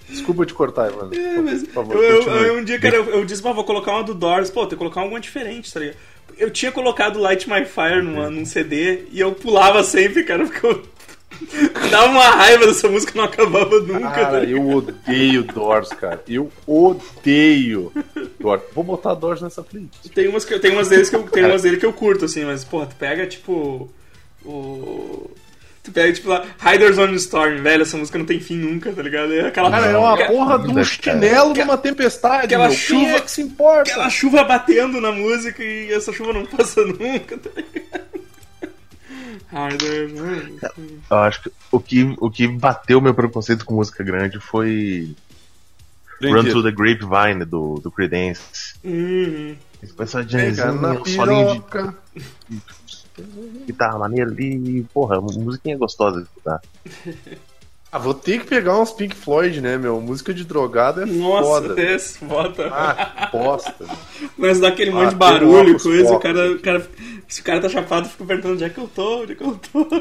D: Desculpa te cortar, mano.
C: É, mas
D: Por favor,
C: eu, eu- eu- um dia, cara, eu, eu disse, vou colocar uma do Doors. Pô, tem que colocar alguma diferente, tá ligado? Eu tinha colocado Light My Fire numa, num CD e eu pulava sempre, cara, porque eu Dava uma raiva dessa música não acabava nunca.
D: Cara,
C: ligado?
D: eu odeio Doors, cara. Eu odeio Doors. Vou botar Doors nessa playlist.
C: Tem umas, que, tem umas deles que eu tem umas dele que eu curto, assim, mas, pô, tu pega tipo. O. Tu pega, tipo, lá, Riders on the Storm, velho, essa música não tem fim nunca, tá ligado? É aquela,
D: Cara, é uma porra de um chinelo numa tempestade,
C: aquela
D: meu.
C: chuva-
D: é que se importa?
C: aquela chuva batendo na música e essa chuva não passa nunca, tá ligado? Riders on
E: Eu acho que o que, o que bateu meu preconceito com música grande foi Run to the Grapevine do, do Creedence.
C: Uhum.
E: Esse pessoal de
D: Pega na
E: um solinho de
D: piroca.
E: guitarra maneira ali, porra, musiquinha gostosa de escutar.
D: Ah, vou ter que pegar uns Pink Floyd, né, meu? Música de drogado é
C: Nossa,
D: foda.
C: esse, bota.
D: Ah, que bosta.
C: Mas dá aquele monte
D: Ah,
C: de barulho
D: tem
C: e
D: óculos
C: coisa, o
D: focos
C: cara, o cara. Se o cara tá chapado, fica perguntando onde é que eu tô, onde é que eu tô.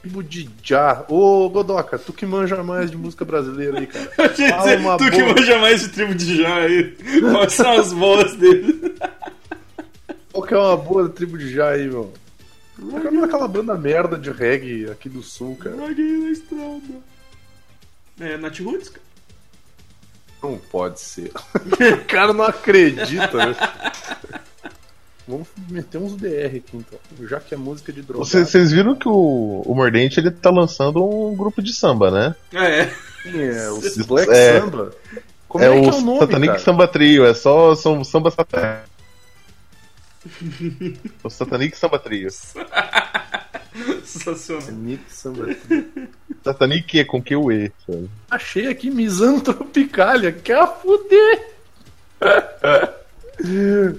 D: Tribo de já. Ô, Godoca, tu que manja mais de música brasileira aí, cara.
C: Eu dizer,
D: uma
C: tu que
D: boa.
C: manja mais de tribo de já aí. Quais são as boas dele?
D: Qual que é uma boa tribo de já aí, meu? Eu quero aquela banda merda de reggae aqui do sul, cara.
C: Alguém na estrada. É, Nat Roots, cara.
D: Não pode ser. o cara não acredita, né? Vamos meter uns DR aqui então. Já que é música de droga.
E: Vocês vocês viram que o, o Mordente ele tá lançando um grupo de samba, né?
C: É.
D: é o Black
E: É.
D: Samba. Como
E: é,
D: é, que
E: o
D: é o nome,
E: Satanic
D: cara?
E: Samba Trio, é só são, samba satânico. O Satanic Samba Trio.
C: Sensacional.
D: Satanic Samba.
E: Satanic é com que o E. sabe?
D: Achei aqui Misantropicalia. Quer fuder?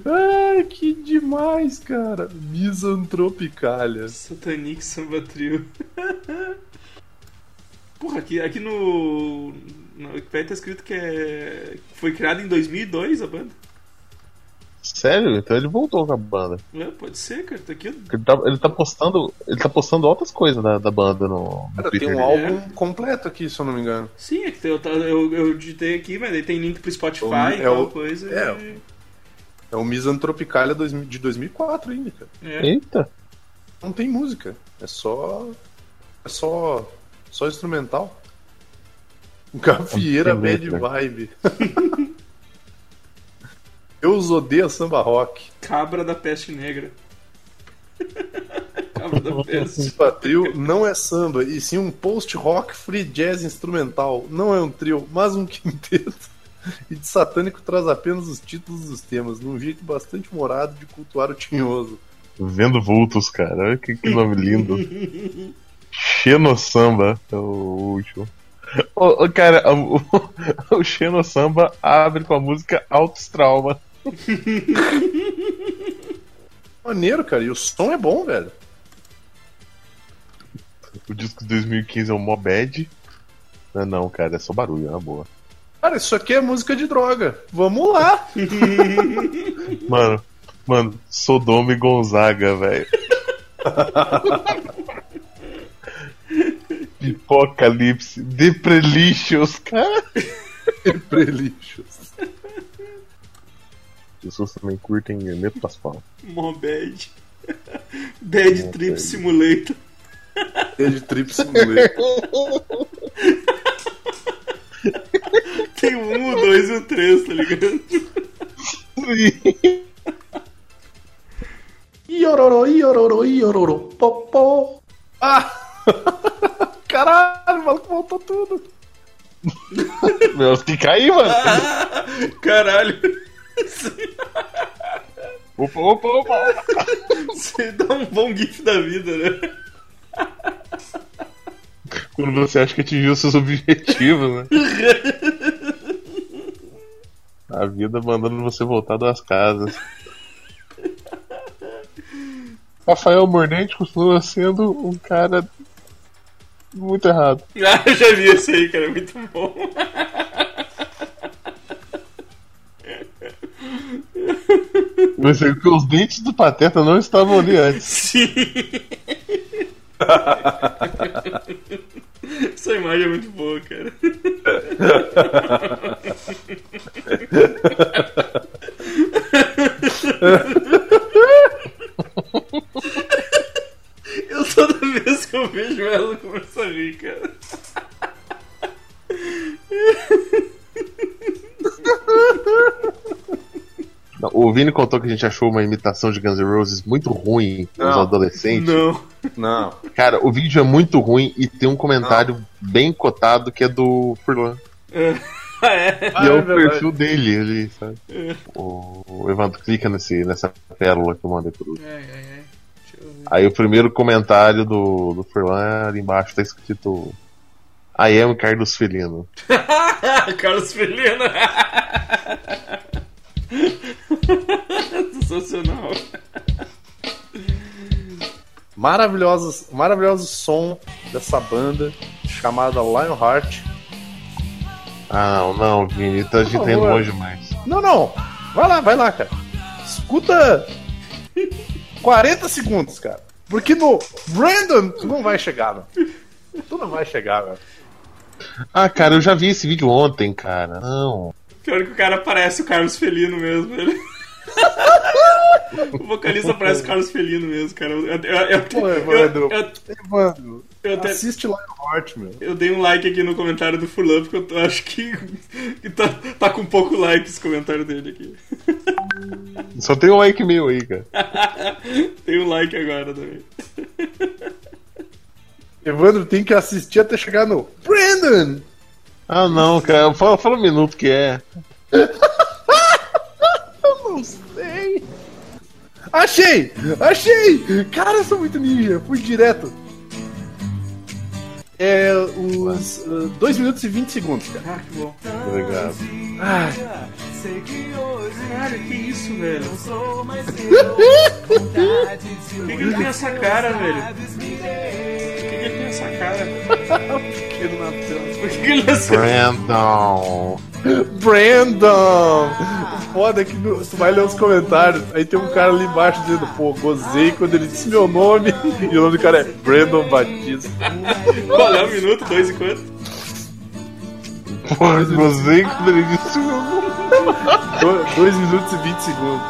D: Ai, que demais, cara. Misantropicalia.
C: Satanic Samba Trio. Porra, aqui, aqui no. No Wikipedia tá escrito que é. Foi criado em 2002 a banda.
E: Sério? Então ele voltou com a banda.
C: É, pode ser, cara. Tá aqui.
E: Ele tá, ele tá postando. Ele tá postando outras coisas da, da banda no, no
D: Cara,
E: Twitter.
D: tem um
E: dele.
D: álbum completo aqui, se eu não me engano.
C: Sim, é que eu, eu, eu digitei aqui, mas aí tem link pro Spotify
D: É
C: e
D: o-
C: tal
D: é o-
C: coisa.
D: é,
C: e-
D: É o Misantropicalia 2000 de 2004 ainda, cara.
C: é.
E: Eita!
D: Não tem música. É só. É só. Só instrumental. Gafieira
E: tem
D: bad
E: letra.
D: vibe. Eu odeio samba rock.
C: Cabra da Peste Negra. Cabra da Peste.
D: Samba trio não é samba, e sim um post-rock free jazz instrumental. Não é um trio, mas um quinteto. E de satânico traz apenas os títulos dos temas, num jeito bastante morado de cultuar o tinhoso.
E: Vendo vultos, cara. Olha que, que nome lindo. Xenosamba é o último. Ô, ô, cara, o, o Xenosamba abre com a música Altos Trauma.
D: Maneiro, cara, e o som é bom, velho.
E: O disco de 2015 é o Mobad. Não, não, cara, é só barulho, é uma boa.
D: Cara, isso aqui é música de droga. Vamos lá!
E: Mano, mano, Sodoma e Gonzaga, velho. Apocalipse, Deprelicious, cara.
D: Prelixos.
E: As pessoas também curtem Hermeto Pascoal.
C: Mó bad. Bad Trip Simulator.
D: É de Trip Simulator.
C: Tem um, o dois e o três, tá ligado?
D: Iororô, iororô, iororô, popó. Ah! Caralho, o maluco voltou tudo.
E: Meus que cair, mano.
C: Caralho.
E: Opa, opa, opa.
C: Você dá um bom gif da vida, né?
E: Quando você acha que atingiu seus objetivos, né? A vida mandando você voltar das casas. Rafael Mordente continua sendo um cara muito errado.
C: Ah, eu já vi esse aí, cara. é Muito bom.
E: Mas é que os dentes do Pateta não estavam ali antes.
C: Sim. Essa imagem é muito boa, cara. Eu toda vez eu vejo ela começa a rir, cara.
E: Não, O Vini contou que a gente achou uma imitação de Guns N' Roses muito ruim nos
D: Não.
E: adolescentes.
C: Não.
D: Não.
E: Cara, o vídeo é muito ruim e tem um comentário bem cotado que é do Furlan.
C: Ah, é?
D: Ah,
E: e é,
D: é
E: o
D: verdade.
E: perfil dele ali, sabe? O, o Evandro clica nesse, nessa pérola que eu mandei pro.
C: Deixa eu ver.
E: Aí o primeiro comentário do, do Furlan ali embaixo tá escrito I am Carlos Felino.
C: Carlos Felina. Sensacional.
D: Maravilhosos, maravilhoso som dessa banda chamada Lionheart.
E: Ah, não, não, Vini, tá, a gente indo
D: favor.
E: longe demais.
D: Não, não. Vai lá, vai lá, cara. Escuta 40 segundos, cara. Porque no Brandon tu não vai chegar, velho. Tu não vai chegar, velho.
E: Ah, cara, eu já vi esse vídeo ontem, cara. Não.
C: Pior que o cara parece o Carlos Felino mesmo. Ele... o vocalista parece o Carlos Felino mesmo, cara. Eu, eu, eu,
D: Pô, Evandro.
C: eu,
D: Evandro,
C: eu até-
D: assiste Lionheart, meu.
C: eu dei um like aqui no comentário do Furlan, porque eu tô- acho que, que tá, tá com pouco like esse comentário dele aqui.
E: Só tem um like meu aí, cara.
C: Tem um like agora também.
D: Evandro tem que assistir até chegar no Brandon!
E: Ah, não, cara. Fala, fala um minuto que é.
D: Não sei. Achei! Achei! Cara, eu sou muito ninja. Fui direto. É os 2 minutos e 20 segundos, cara.
C: Ah, que bom.
E: Obrigado.
D: Ah,
C: Caralho, que isso, velho? Por que, que ele tem essa cara, velho? Por que, que ele tem essa cara?
D: pequeno na tela.
C: Por que, que ele nasceu?
E: Brandon.
D: Brandon! O foda é que no- tu vai ler os comentários, aí tem um cara ali embaixo dizendo, pô, gozei quando ele disse meu nome, e o nome do cara é Brandon Batista.
C: Qual é o minuto? Dois e quanto?
E: Porra, você quando ele disse o meu nome.
D: 2 minutos e 20 segundos.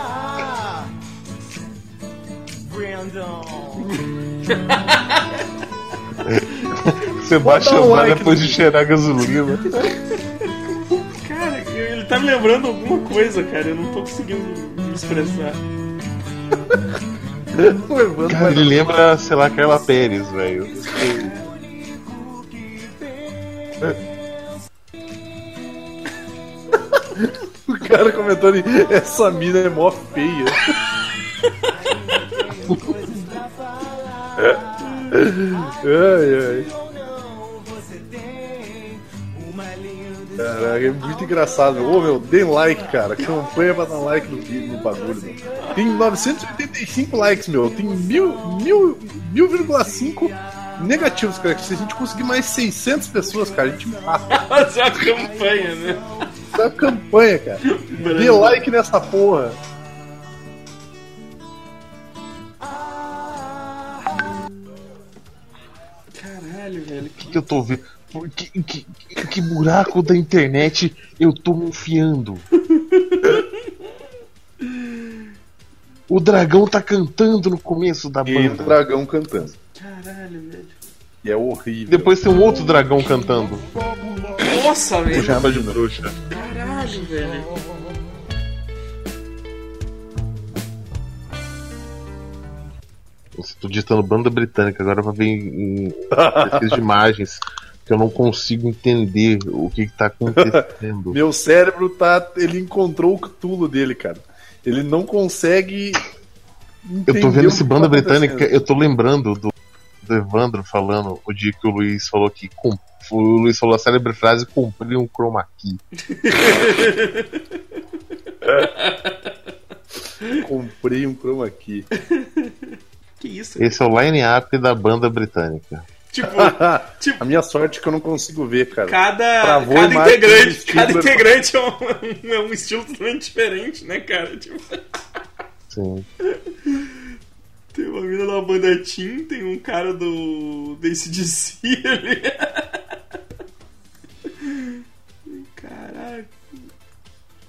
E: Você baixa
D: Bota um
E: o
D: like
E: depois de cheirar gasolina.
C: Tá me lembrando alguma coisa, cara. Eu não tô conseguindo me expressar.
E: Cara, ele lembra, sei lá, Carla Pérez, velho.
D: O cara comentando essa mina é mó feia. ai, ai. Caraca, é muito engraçado. Ô meu, dê like, cara. Campanha pra dar like no vídeo, no bagulho, meu. Tem 985 likes, meu. Tem mil, mil, mil vírgula cinco negativos, cara. Se a gente conseguir mais 600 pessoas, cara, a gente mata.
C: Fazer uma campanha, né?
D: Essa campanha, cara. Dê like nessa porra.
C: Caralho, velho.
E: O que, que eu tô vendo? Que, que, que- que buraco da internet eu tô me enfiando? O dragão tá cantando no começo da
D: E o
E: banda.
D: dragão cantando.
C: Caralho, velho.
D: E é horrível.
E: Depois tem um outro dragão cantando.
C: Nossa, velho.
D: Chama de bruxa.
C: Caralho, velho.
E: Nossa, tô digitando banda britânica, agora vai ver em, em pesquisa de imagens que eu não consigo entender o que, que tá acontecendo.
D: Meu cérebro tá. Ele encontrou o Cthulhu dele, cara. Ele não consegue.
E: Eu tô vendo esse banda
D: tá
E: britânica, eu tô lembrando do, do Evandro falando o dia que o Luiz falou que com- o Luiz falou a célebre frase cumprir um chroma key.
D: Comprei um chroma key.
C: Que isso?
E: Esse é o line-up da banda britânica.
C: Tipo,
D: A minha sorte é que eu não consigo ver, cara.
C: cada,
D: Travou
C: cada integrante, cada
D: da-
C: integrante é um, é um estilo totalmente diferente, né, cara? Tipo,
E: Sim.
C: tem uma mina da banda Team, tem um cara do, do ACDC ali. Caralho,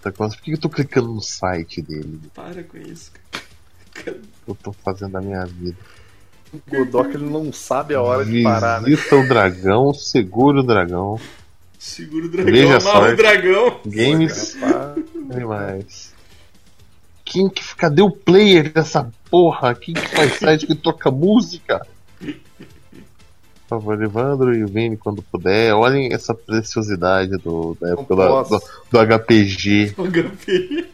E: Tá quase. Por que eu tô clicando no site dele?
C: para com isso, cara.
E: Eu tô fazendo a minha vida.
D: Godok ele não sabe a hora de parar, né?
E: Visita o dragão, segura o dragão.
C: Segura o dragão,
E: Veja
C: amarra o dragão.
E: Games animais. Quem que cadê o player dessa porra? Quem que faz site que toca música? Por favor, Evandro e o Vini, quando puder, olhem essa preciosidade do, da época do, do, do HPG.
C: O HP.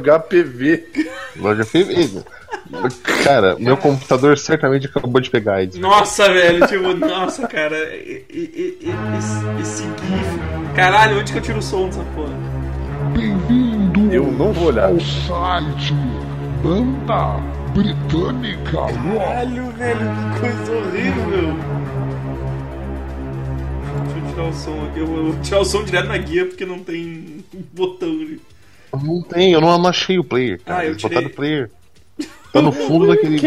D: HPV.
E: Loja feminina. Cara, meu computador certamente acabou de pegar AIDS.
C: Nossa, velho, tipo, nossa, cara. e- e- e- e- esse, esse GIF. Caralho, onde que eu tiro o som dessa porra?
I: Bem-vindo
D: Eu não vou olhar.
I: ao site Banda Britânica.
C: Caralho, velho, que coisa horrível. Deixa eu tirar o som aqui. Eu vou tirar o som direto na guia porque não tem botão ali.
E: Não tem, eu não achei o player. Cara.
C: Ah, eu
E: Eles botaram
C: tirei.
E: o player. Tá no fundo daquele.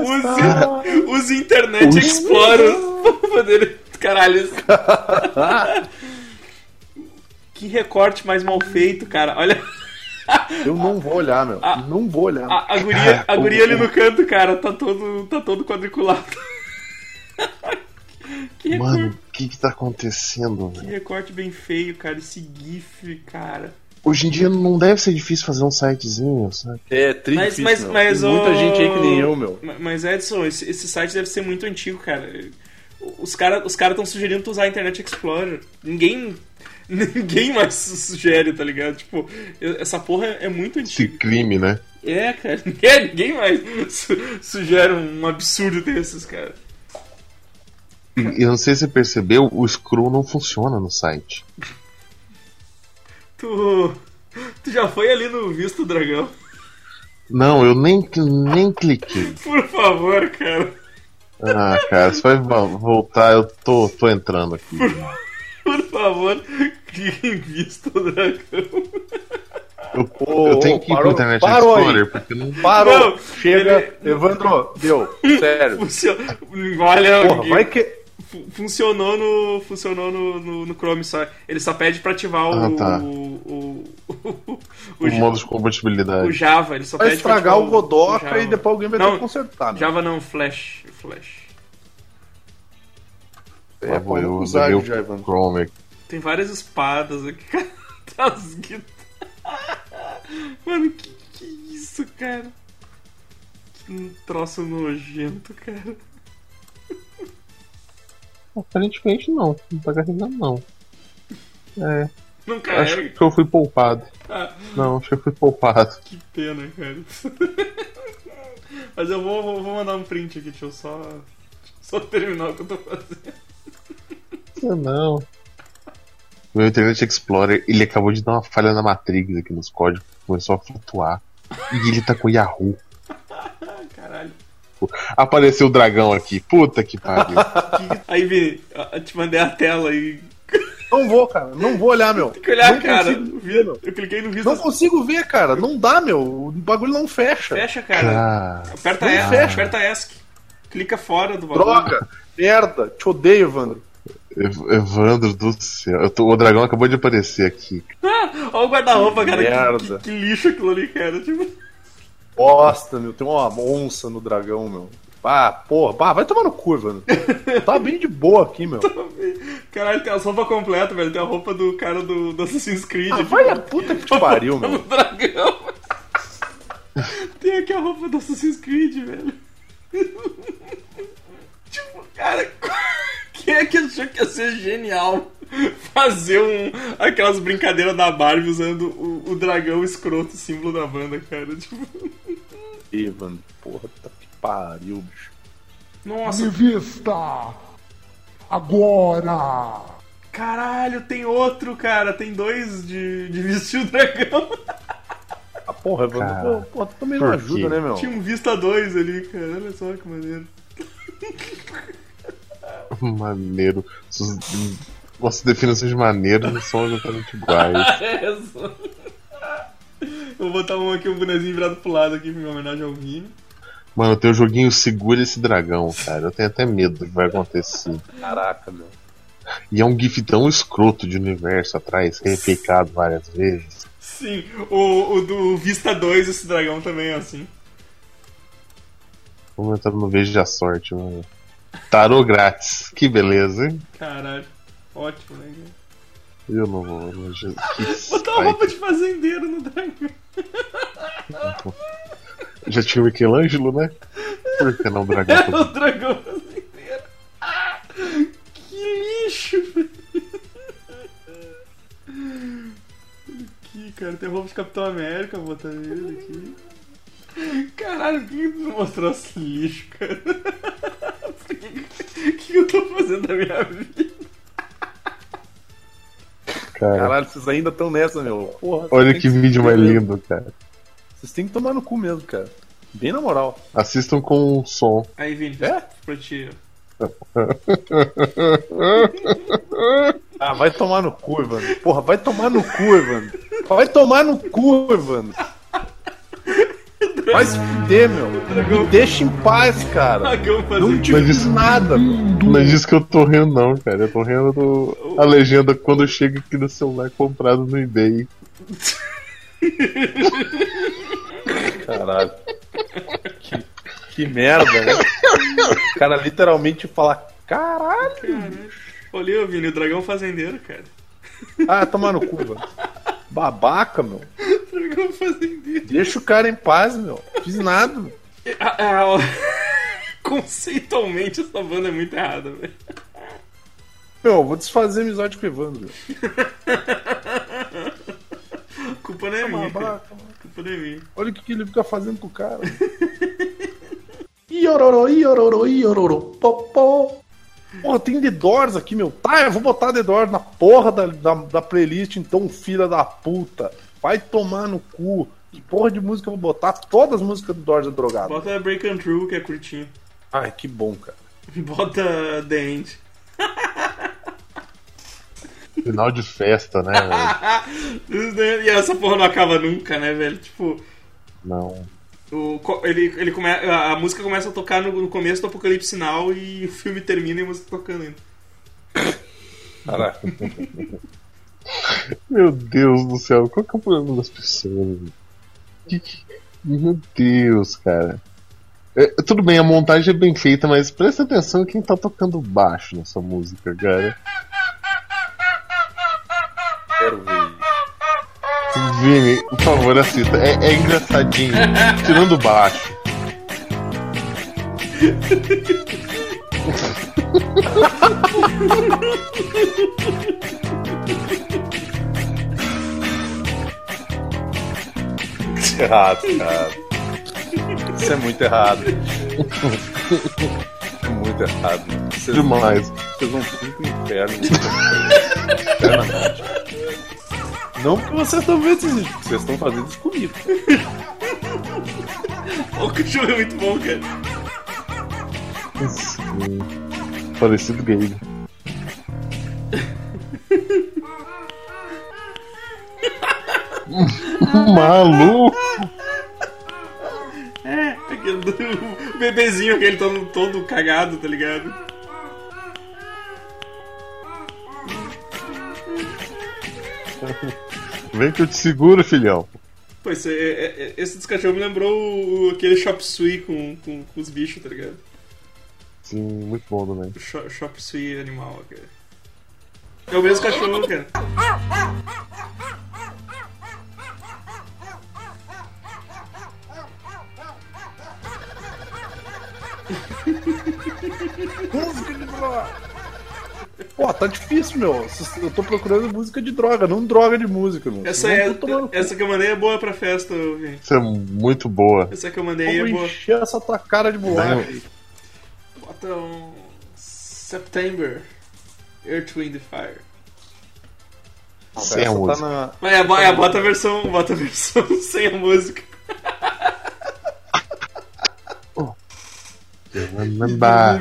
C: Use, use Internet
E: O-
C: Explorer pra poder. Caralho. que recorte mais mal feito, cara. Olha.
D: Eu não vou olhar, meu.
C: Ah.
D: Não vou olhar.
C: A, a guria, a guria ali no canto, cara, tá todo, tá todo quadriculado. que, recorte,
E: Mano, o que que tá acontecendo,
C: que recorte bem feio, cara. Esse GIF, cara.
E: Hoje em dia não deve ser difícil fazer um sitezinho, sabe?
D: É, tri
C: Mas-
D: difícil,
C: mas-
D: meu.
C: mas,
D: Tem muita
C: ô-
D: gente aí que nem eu, meu.
C: Ma- Mas Edson, esse, esse site deve ser muito antigo, cara. Os caras os cara estão sugerindo tu usar a Internet Explorer. Ninguém. Ninguém mais sugere, tá ligado? Tipo, essa porra é muito
E: Esse
C: antiga.
E: crime, né?
C: É, cara. Ninguém, ninguém mais su- sugere um absurdo desses, cara.
E: E eu não sei se você percebeu, o scroll não funciona no site.
C: Tu. Tu já foi ali no Visto Dragão?
E: Não, eu nem, nem cliquei.
C: Por favor, cara.
E: Ah, cara, você vai vo- voltar, eu tô, tô entrando aqui.
C: Por favor, clique em Visto Dragão.
E: Eu,
D: Ô,
E: eu tenho que ir pro
D: parou-
E: Internet
D: parou aí.
E: Explorer, porque não.
D: Parou!
C: Não,
D: Chega! Evandro, deu. Sério.
C: Funciona. Olha,
D: Porra,
C: o
D: vai que.
C: Fu- funcionou no funcionou no, no, no Chrome só. Ele só pede pra ativar o,
E: Ah, tá.
C: o, o, o,
E: O
C: Ja-
E: modo de
C: o
E: compatibilidade.
C: Java, ele só
D: Vai
C: pede pra
D: estragar o Godoka
C: Java.
D: e depois alguém vai ter
C: Não,
D: que consertar. meu.
C: Java não, Flash, Flash.
D: É, pô,
E: eu
D: já,
E: o. Chrome aqui.
C: Tem várias espadas aqui, cara. Tá as. Mano, que que isso, cara? Que um troço nojento, cara.
E: Aparentemente não, não tá carregando não. É,
C: Não
E: acho
C: carrega.
E: que eu fui poupado.
C: Ah,
E: Não, acho que eu fui poupado.
C: que pena, cara. Mas eu vou, vou, vou mandar um print aqui, deixa eu só. Só terminar o que eu tô fazendo.
E: Eu não. Meu Internet Explorer, ele acabou de dar uma falha na Matrix aqui nos códigos, começou a flutuar. E ele tá com o Yahoo.
C: Caralho.
E: Apareceu o dragão aqui, puta que pariu.
C: Aí, Vini, eu te mandei a tela e.
D: Não vou, cara. Não vou olhar, meu.
C: Tem que olhar,
D: não
C: cara.
D: Consigo
C: Eu,
D: ver, meu.
C: cliquei no visto.
D: Não consigo ver, cara. Não dá, meu. O bagulho não fecha.
C: Fecha, cara.
E: Cara,
C: Aperta,
D: Não
C: e,
D: fecha.
C: aperta ESC. Clica fora do bagulho.
D: Droga! Merda! Te odeio, Evandro.
E: Ev- Evandro do céu. Eu tô- o dragão acabou de aparecer aqui.
C: Olha o guarda-roupa, cara. Que,
D: Merda.
C: que, que lixo aquilo ali, cara. Tipo,
D: Bosta, meu. Tem uma onça no dragão, meu. Ah, porra. Ah, vai tomar no cu, Evandro. tá bem de boa aqui, meu.
C: caralho, tem as roupas completas, velho. Tem a roupa do cara do, do Assassin's Creed.
D: Ah,
C: tipo,
D: vai a puta que te pariu, meu.
C: dragão. tem aqui a roupa do Assassin's Creed, velho. tipo, cara, quem é que achou que ia ser genial fazer um, aquelas brincadeiras da Barbie usando o, o dragão escroto, símbolo da banda, cara? Tipo,
D: Evandro, porra, tá que pariu, bicho.
C: nossa,
I: Revista. Agora.
C: caralho, tem outro, cara. Tem dois de, de vestir o dragão.
D: Ah, porra, Evandro.
E: Cara,
D: Pô, pô, tu também não ajuda, né, meu?
C: Tinha um Vista 2 ali, cara. Olha só que maneiro.
E: Maneiro. Sus- Nossas definições de maneiro não são exatamente iguais.
C: Essa. Vou botar um aqui, um bonezinho virado pro lado aqui, em homenagem ao Vini.
E: Mano, tem o joguinho Segura esse dragão, cara. Eu tenho até medo do que vai acontecer.
D: Caraca, meu.
E: E é um gif tão escroto de universo atrás, replicado várias vezes.
C: Sim, o, o do Vista 2, esse dragão também é assim.
E: Vamos entrar no Veja a Sorte, mano. Tarô grátis. Que beleza, hein?
C: Caralho. Ótimo, né?
E: Eu não vou. Não, Jesus, que
C: Botar uma roupa de fazendeiro no dragão.
E: Já tinha o Michelangelo, né? Por que não o dragão?
C: É o dragão fazendeiro. Ah, que lixo, velho. Aqui, cara, tem roupa de Capitão América, vou botar ele aqui. Caralho, por que tu não mostrou esse lixo, cara? Por que, que, que eu tô fazendo da minha vida?
E: Cara,
D: Caralho, vocês ainda estão nessa, meu. Porra,
E: olha
D: tem
E: que vídeo mais lindo, cara.
D: Vocês têm que tomar no cu mesmo, cara. Bem na moral.
E: Assistam com som.
C: Aí, Vini,
D: É?
C: pra ti.
D: Ah, vai tomar no cu, Evandro. Porra, vai tomar no cu, Evandro. Vai tomar no cu, Evandro. Vai se fuder, meu. Me deixa em paz, cara. Não te
E: Mas isso-
D: nada, meu.
E: Não é disso que eu tô rindo, não, cara. Eu tô rindo do... a legenda quando chega aqui no celular comprado no eBay.
D: Caralho. Que, que merda, né? O cara literalmente fala, caralho.
C: Olha, Vini, o dragão fazendeiro, cara.
D: Ah, tomar no cu, velho. Babaca, meu.
C: Dragão fazendeiro.
D: Deixa o cara em paz, meu. Fiz nada, meu.
C: Ah, ah, ó. Conceitualmente, essa banda é muito errada, velho.
D: Meu, eu vou desfazer a amizade com o Evandro.
C: culpa não é minha.
D: Babaca,
C: culpa não é minha.
D: Olha o que, que ele fica fazendo com o cara. Iororô, iororô, iororô, popó. Porra, tem The Doors aqui, meu. Tá, eu vou botar The Doors na porra da, da, da playlist, então, filha da puta. Vai tomar no cu. Que porra de música eu vou botar? Todas as músicas do Doors é drogado.
C: Bota Break and True, que é curtinho.
D: Ai, que bom, cara.
C: Bota The End.
E: Final de festa, né, velho?
C: E essa porra não acaba nunca, né, velho? Tipo,
E: Não.
C: O, ele, ele come, a, a música começa a tocar no, no começo do Apocalipse Now e o filme termina e a música tocando ainda.
D: Caraca.
E: Meu Deus do céu, qual que é o problema das pessoas? Meu Deus, cara. É, tudo bem, a montagem é bem feita, mas presta atenção em quem tá tocando baixo nessa música, cara.
D: Quero ver.
E: Vini, por favor, assista. É, é engraçadinho. Tirando baixo.
D: Errado, cara. Isso é muito errado. É muito errado. Vocês,
E: Demais.
D: vocês vão pro inferno. Eternamente. Não porque vocês estão vendo isso, porque vocês estão fazendo isso comigo.
C: O cachorro é muito bom, cara.
E: Sim. Parecido gay. Maluco!
C: É, aquele do, o bebezinho, aquele todo, todo cagado, tá ligado?
E: Vem que eu te seguro, filhão.
C: Pô, esse, é- é- esse dos cachorros me lembrou o- aquele Chop Suey com, com, com os bichos, tá ligado?
E: Sim, muito bom também.
C: O Chop, chop Suey animal, cara. É o mesmo cachorro, cara.
D: Música de droga! Pô, tá difícil, meu. Eu tô procurando música de droga, não droga de música, meu.
C: Essa, é, essa que eu mandei é boa pra festa, Vini.
E: Isso é muito boa.
C: Essa que eu mandei é
D: Vou
C: boa.
D: encher essa tua cara de bolacha.
C: Bota um. September. Earth, Wind Fire.
E: Sem a
D: Essa
E: música.
D: tá na.
C: Mas é, é, bota a versão. Bota a versão sem a música.
E: Bah.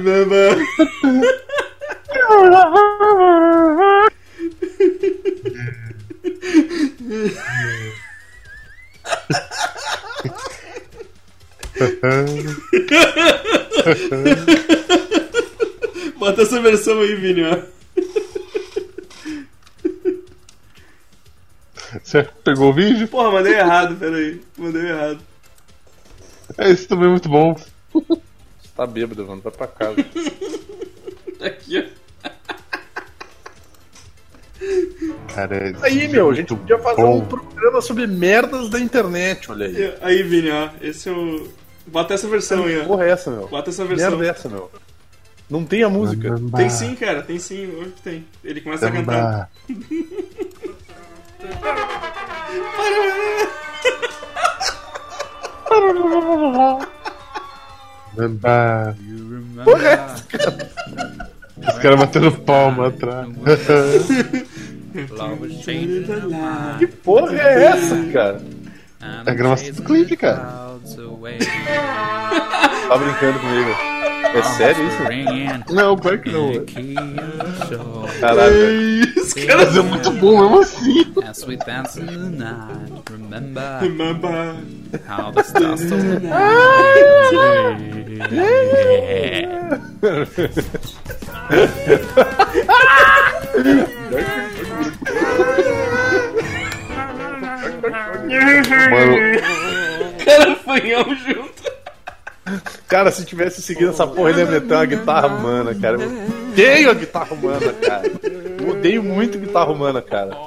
C: Bota essa versão aí, Vini, ó.
E: Você pegou o vídeo?
C: Porra, mandei errado, peraí. Mandei errado.
E: Esse também é muito bom.
D: Tá bêbado, mano. Vai pra casa.
C: Aqui, ó.
E: Cara, é
D: Aí, meu, a gente podia fazer
E: bom.
D: um programa sobre merdas da internet, olha aí.
C: Aí, Vini, ó. Esse é o. Bota essa versão aí, ó.
D: Porra é essa, meu?
C: Bota essa versão.
D: Merda é essa, meu? Não tem a música.
C: Tem sim, cara, tem sim. Hoje tem. Ele começa a cantar.
E: Samba.
D: Porra é essa?
E: Os caras batendo palma atrás.
D: Que porra é essa, cara?
E: É a gravação do clipe, cara.
D: Tá brincando comigo? É sério isso?
E: Não, pior que não.
D: Caralho.
C: Os caras
E: é muito bom mesmo assim.
J: As we dance in the night, remember
C: Remember.
J: how the stars
E: Mano,
C: Cara, fanhão junto.
D: Cara, se tivesse seguido essa porra, ele ia meter uma guitarra humana, cara. Eu odeio a guitarra humana, cara. Eu odeio muito guitarra humana, cara.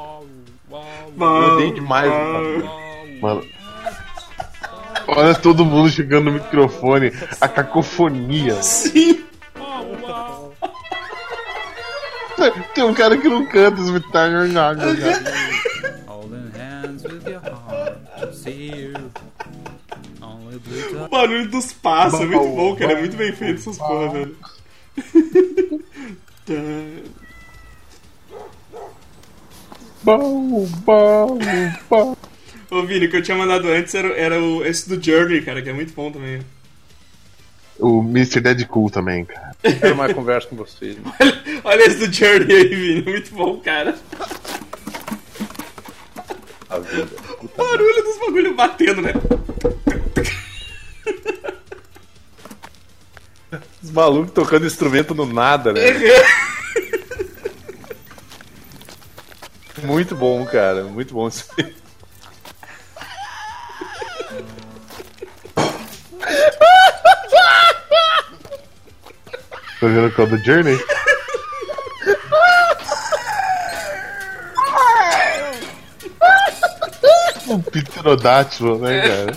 D: Eu odeio demais guitarra humana.
E: mano. Olha todo mundo chegando no microfone. A cacofonia.
C: Sim.
E: Tem um cara que não canta os guitarras.
J: holding hands with your heart to see you.
C: O barulho dos passos é muito bom, cara. É muito bem feito essas porra, velho. Tá.
E: Bom, bom, bom.
C: Ô, Vini, o que eu tinha mandado antes era, era o, esse do Journey, cara, que é muito bom também.
E: O Mr. Deadpool também, cara.
D: Quero mais conversa com vocês. né?
C: Olha esse do Journey aí, Vini. Muito bom, cara.
D: A vida.
C: O barulho dos bagulho batendo, né?
D: Os malucos tocando instrumento no nada, né? Muito bom, cara. Muito bom isso aí.
E: Tá vendo qual é do Journey? Um pterodátilo, né, cara?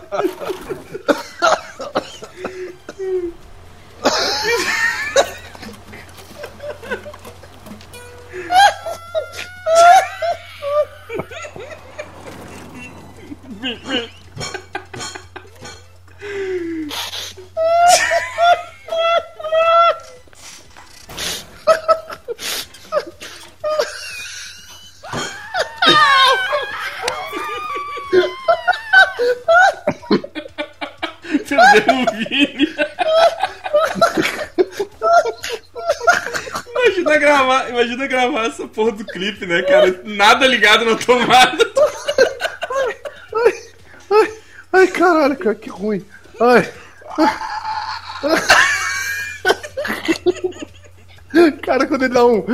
C: porra do clipe, né, cara? Nada ligado na tomada.
D: Ai, ai, caralho, cara, que ruim. Ai. Cara, quando ele dá um.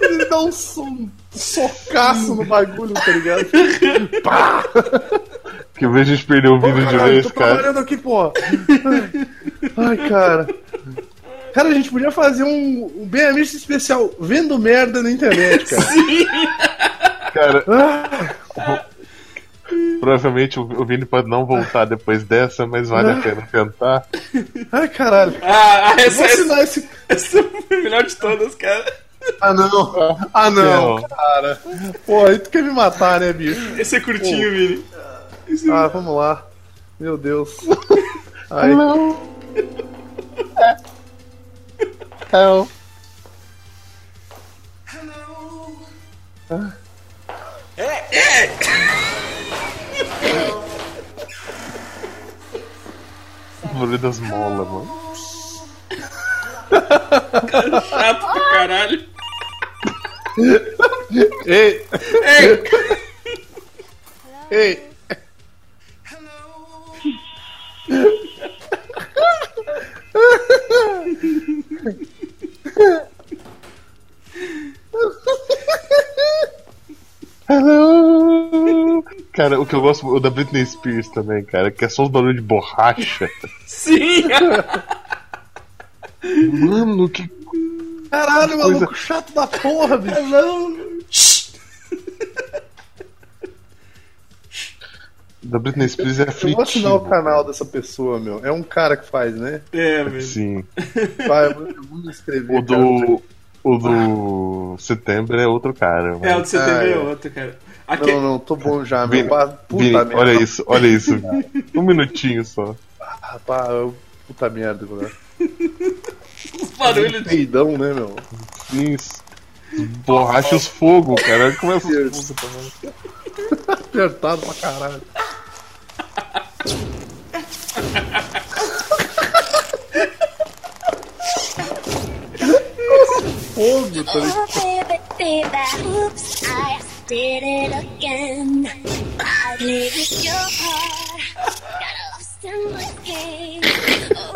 D: Ele dá um som, socaço no bagulho, tá ligado? Pá!
E: Que eu vejo a gente perder o vídeo de
D: Caralho,
E: vez,
D: tô
E: cara.
D: trabalhando aqui, pô. Ai, ai, cara. Cara, a gente podia fazer um, um bem amigo especial vendo merda na internet, cara.
E: Cara,
D: Ah,
E: provavelmente o Vini pode não voltar depois dessa, mas vale a pena tentar.
D: ai, caralho.
C: Ah,
D: Vou
C: essa, essa,
D: assinar esse.
C: essa é a melhor de todas, cara.
D: Ah, não. Ah, não,
E: Não.
D: cara. Pô, aí tu quer me matar, né, bicho?
C: Esse é curtinho, Vini.
D: Ah, vamos lá. Meu Deus. Ai.
E: Hell. Barulho das molas, mano.
C: Chato pra caralho.
D: Ei,
C: Ei,
D: ei.
E: Hello! Cara, Cara, o que eu gosto o da Britney Spears também, cara, que é só os barulhos de borracha.
C: Sim!
E: Mano, que.
D: Caralho,
E: Coisa-
D: maluco chato da porra, bicho.
E: Da Britney Spears é
D: Eu
E: aflitivo.
D: vou assinar o canal dessa pessoa, meu. É um cara que faz, né?
C: É, velho.
E: Sim.
D: Vai, eu vou- eu escrever.
E: O do. O do setembro é outro cara.
C: É, o de setembro
D: Ah,
C: é
D: é.
C: outro, cara. Aque-
D: Não, não, tô bom já,
E: Vini,
D: meu. Pá, Puta
E: Vini,
D: merda.
E: olha isso, olha isso. Um minutinho só.
D: Ah, pá, eu- puta merda, cara.
C: Os barulhos de...
D: Peidão, né, meu?
E: Isso. Borracha os fogo, cara. Começa os fogo também.
D: Apertado pra caralho. Fogo, tá ligado?
K: Baby, baby, oops, I did it again. I played with your heart, got lost in the game. Oh,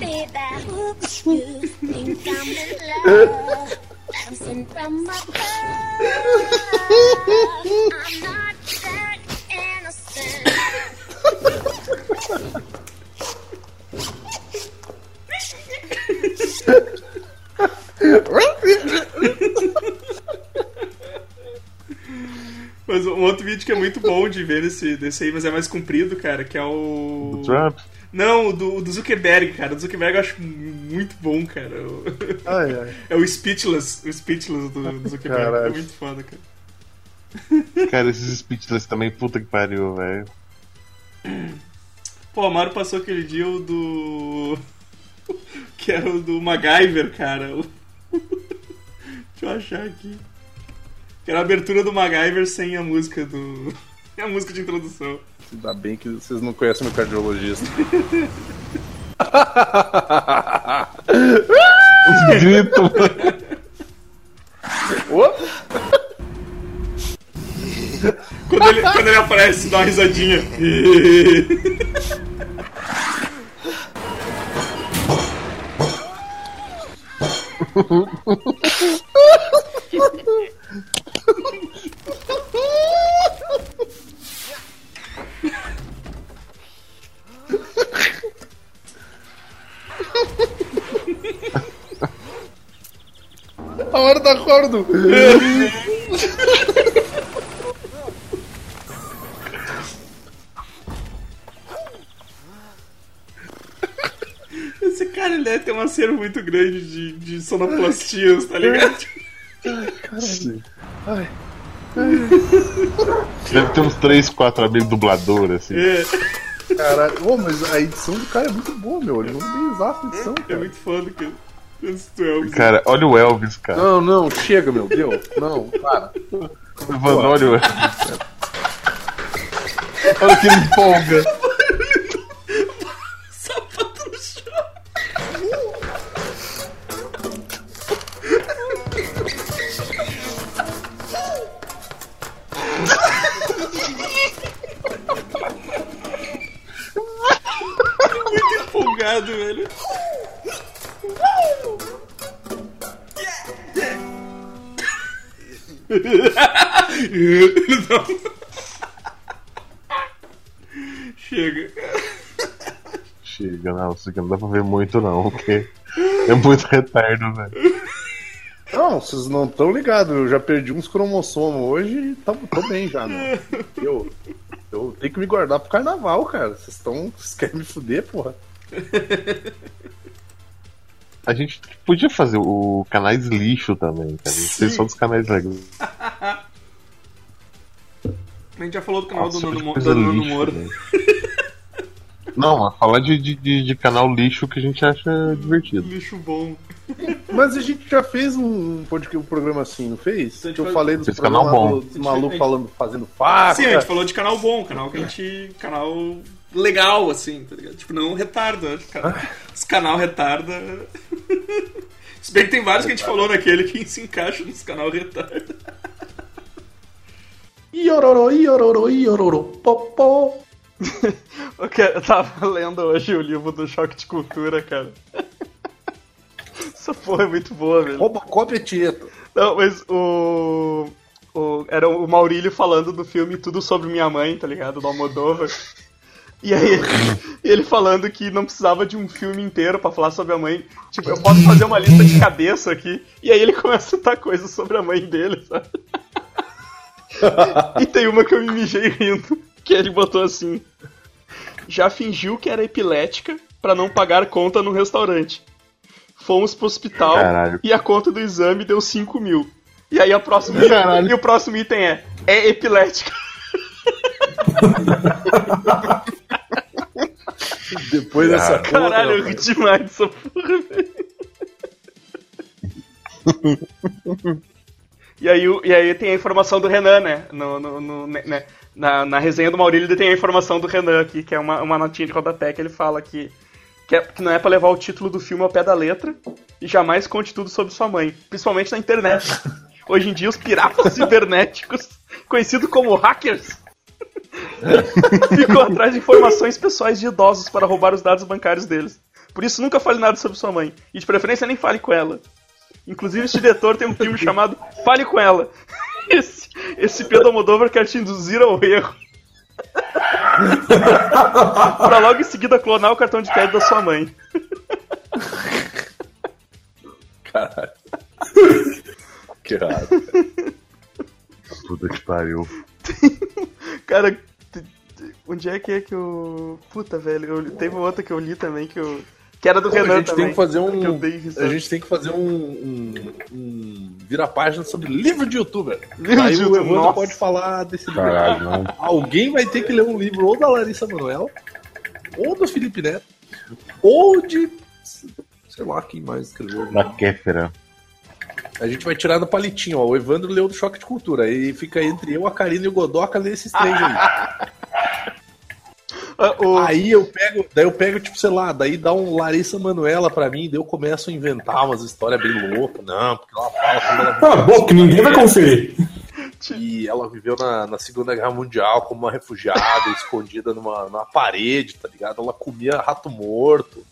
K: baby, baby, oops, you think I'm in love, bouncing from above. I'm not that innocent.
C: Mas um outro vídeo que é muito bom de ver desse, desse aí, mas é mais comprido, cara, que é o.
E: Do Trump?
C: Não, o do, do Zuckerberg, cara. O Zuckerberg eu acho muito bom, cara.
D: Ai, ai.
C: É o Speechless, o Speechless do, do Zuckerberg. É
D: Caralho.
C: muito foda, cara.
E: Cara, esses speechless também, puta que pariu, velho.
C: Pô, o Amaro passou aquele dia o do. Que era o do MacGyver, cara. Deixa eu achar aqui. Que era a abertura do MacGyver sem a música do. Sem a música de introdução.
D: Ainda bem que vocês não conhecem meu cardiologista.
E: Os gritos.
C: Quando ele, quando ele aparece, dá uma risadinha.
D: A hora do acordo!
C: Esse cara ele deve ter um acervo muito grande de, de sonoplastias, tá ligado?
D: Ai,
E: Deve ter uns 3, 4 amigos dubladores, assim.
C: É,
D: caralho. Ô, mas a edição do cara é muito boa, meu. Ele exato a edição,
C: é
D: cara.
C: muito foda, cara. Elvis.
E: Cara, olha o Elvis, cara.
D: Não, não, chega, meu. Deu. Não, para.
E: Mano, olha o Elvis. Olha que ele empolga.
C: Sapato no chão. Velho. Não. Chega.
E: Chega, não, isso aqui não dá pra ver muito, não, porque é muito retardo, velho.
D: Não, vocês não estão ligados. Eu já perdi uns cromossomos hoje e tô, tô bem já, meu. Eu, eu tenho que me guardar pro carnaval, cara. Vocês estão. Vocês querem me fuder, porra?
E: A gente podia fazer o canais lixo também, cara. A gente fez só dos canais legais.
C: A gente já falou do canal do
E: Nossa,
C: Mo-
E: coisa
C: do Nano
E: lixo,
C: Moro.
E: velho. Não, falar de, de, de, de canal lixo que a gente acha divertido.
C: Lixo bom.
D: Mas a gente já fez um, um programa assim, não fez?
C: gente
D: Que eu
C: faz-
D: falei dos
E: Fez canal bom.
D: dos malucos falando, fazendo faca.
C: Sim, a gente falou de canal bom, canal que a gente. canal legal, assim, tá ligado? Tipo, não retarda. Cara. Os canal retarda. Se bem que tem vários que a gente falou naquele que se encaixa nos canal retarda.
D: Iororô, iororô, iororô, popó.
F: Eu tava lendo hoje o livro do Choque de Cultura, cara. Essa porra é muito boa, velho.
D: Robocop é tieto.
F: Não, mas o.
C: o- era o Maurílio falando do filme Tudo Sobre Minha Mãe, tá ligado? Do Almodóvar. E aí ele, ele falando que não precisava de um filme inteiro pra falar sobre a mãe. Tipo, eu posso fazer uma lista de cabeça aqui. E aí ele começa a citar coisas sobre a mãe dele, sabe? E tem uma que eu me mijei rindo, que ele botou assim: Já fingiu que era epilética pra não pagar conta no restaurante. Fomos pro hospital
E: Caralho.
C: e a conta do exame deu 5 mil. E aí a próxima
E: Caralho.
C: e o próximo item é é epilética.
D: Depois dessa porra,
C: Caralho, eu ri demais dessa porra, velho. E aí, e aí tem a informação do Renan, né? No, no- no- né? Na, na resenha do Maurílio tem a informação do Renan aqui, que é uma, uma notinha de rodapé que ele fala que, que, é- que não é pra levar o título do filme ao pé da letra e jamais conte tudo sobre sua mãe, principalmente na internet. Hoje em dia, os piratas cibernéticos, conhecidos como hackers, ficam atrás de informações pessoais de idosos para roubar os dados bancários deles. Por isso, nunca fale nada sobre sua mãe. E de preferência, nem fale com ela. Inclusive, este diretor tem um filme chamado Fale com ela. Esse, esse Pedro Almodóvar quer te induzir ao erro. pra logo em seguida clonar o cartão de crédito da sua mãe.
D: Caralho. Que errado.
E: Puta que pariu.
C: Cara, onde é que é que eu. Puta, velho, eu, teve outra que eu li também que eu. Que era do
D: Pô,
C: Renan
D: a gente
C: também.
D: tem que fazer
C: que
D: um.
C: risada.
D: A gente tem que fazer um. um, um vira-página sobre livro de youtuber.
C: Livro
D: Aí
C: de
D: o Evandro
C: nossa.
D: pode falar desse livro.
E: Caralho, não.
D: Alguém vai ter que ler um livro ou da Larissa Manoela, ou do Felipe Neto, ou de. Sei lá quem mais escreveu.
E: Na Kéfera.
D: A gente vai tirar do palitinho, ó. O Evandro leu do Choque de Cultura. Aí fica entre eu, a Karina e o Godoca ler esses três aí.
C: Ah, o-
D: Aí eu pego, daí eu pego, tipo, sei lá, daí dá um Larissa Manuela pra mim, daí eu começo a inventar umas histórias bem loucas. Não, porque ela fala
L: Cala a boca, que ninguém vai conferir.
D: E ela viveu na, na Segunda Guerra Mundial como uma refugiada, escondida numa, numa parede, tá ligado? Ela comia rato morto.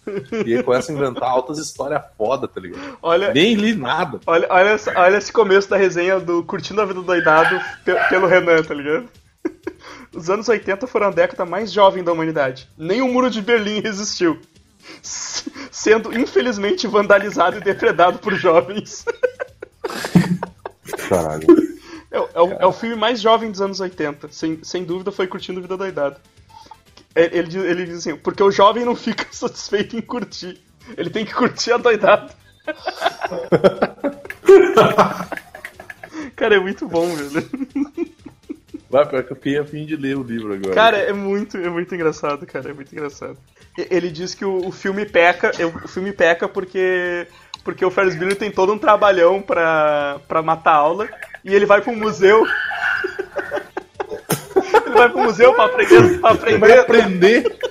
D: E aí começa a inventar altas histórias foda, tá ligado?
C: Olha,
D: Nem li nada.
C: olha, olha, olha esse começo da resenha do Curtindo a Vida Doidado pe- pelo Renan, tá ligado? Os anos 80 foram a década mais jovem da humanidade. Nem o Muro de Berlim resistiu. Sendo infelizmente vandalizado e depredado por jovens.
E: Caralho.
C: É, o- é o, é o filme mais jovem dos anos 80. Sem, sem dúvida foi Curtindo a Vida Doidado. É, Ele, diz- ele diz assim, porque o jovem não fica satisfeito em curtir. Ele tem que curtir a doidado. Cara, é muito bom, velho.
D: Vai, pior que eu fiquei a fim de ler o livro agora.
C: Cara, é muito, é muito engraçado, cara, é muito engraçado. Ele diz que o, o filme peca, o filme peca porque porque o Ferris Bueller tem todo um trabalhão pra, pra matar a aula e ele vai pro museu. ele vai pro museu pra aprender, pra aprender.
D: vai aprender.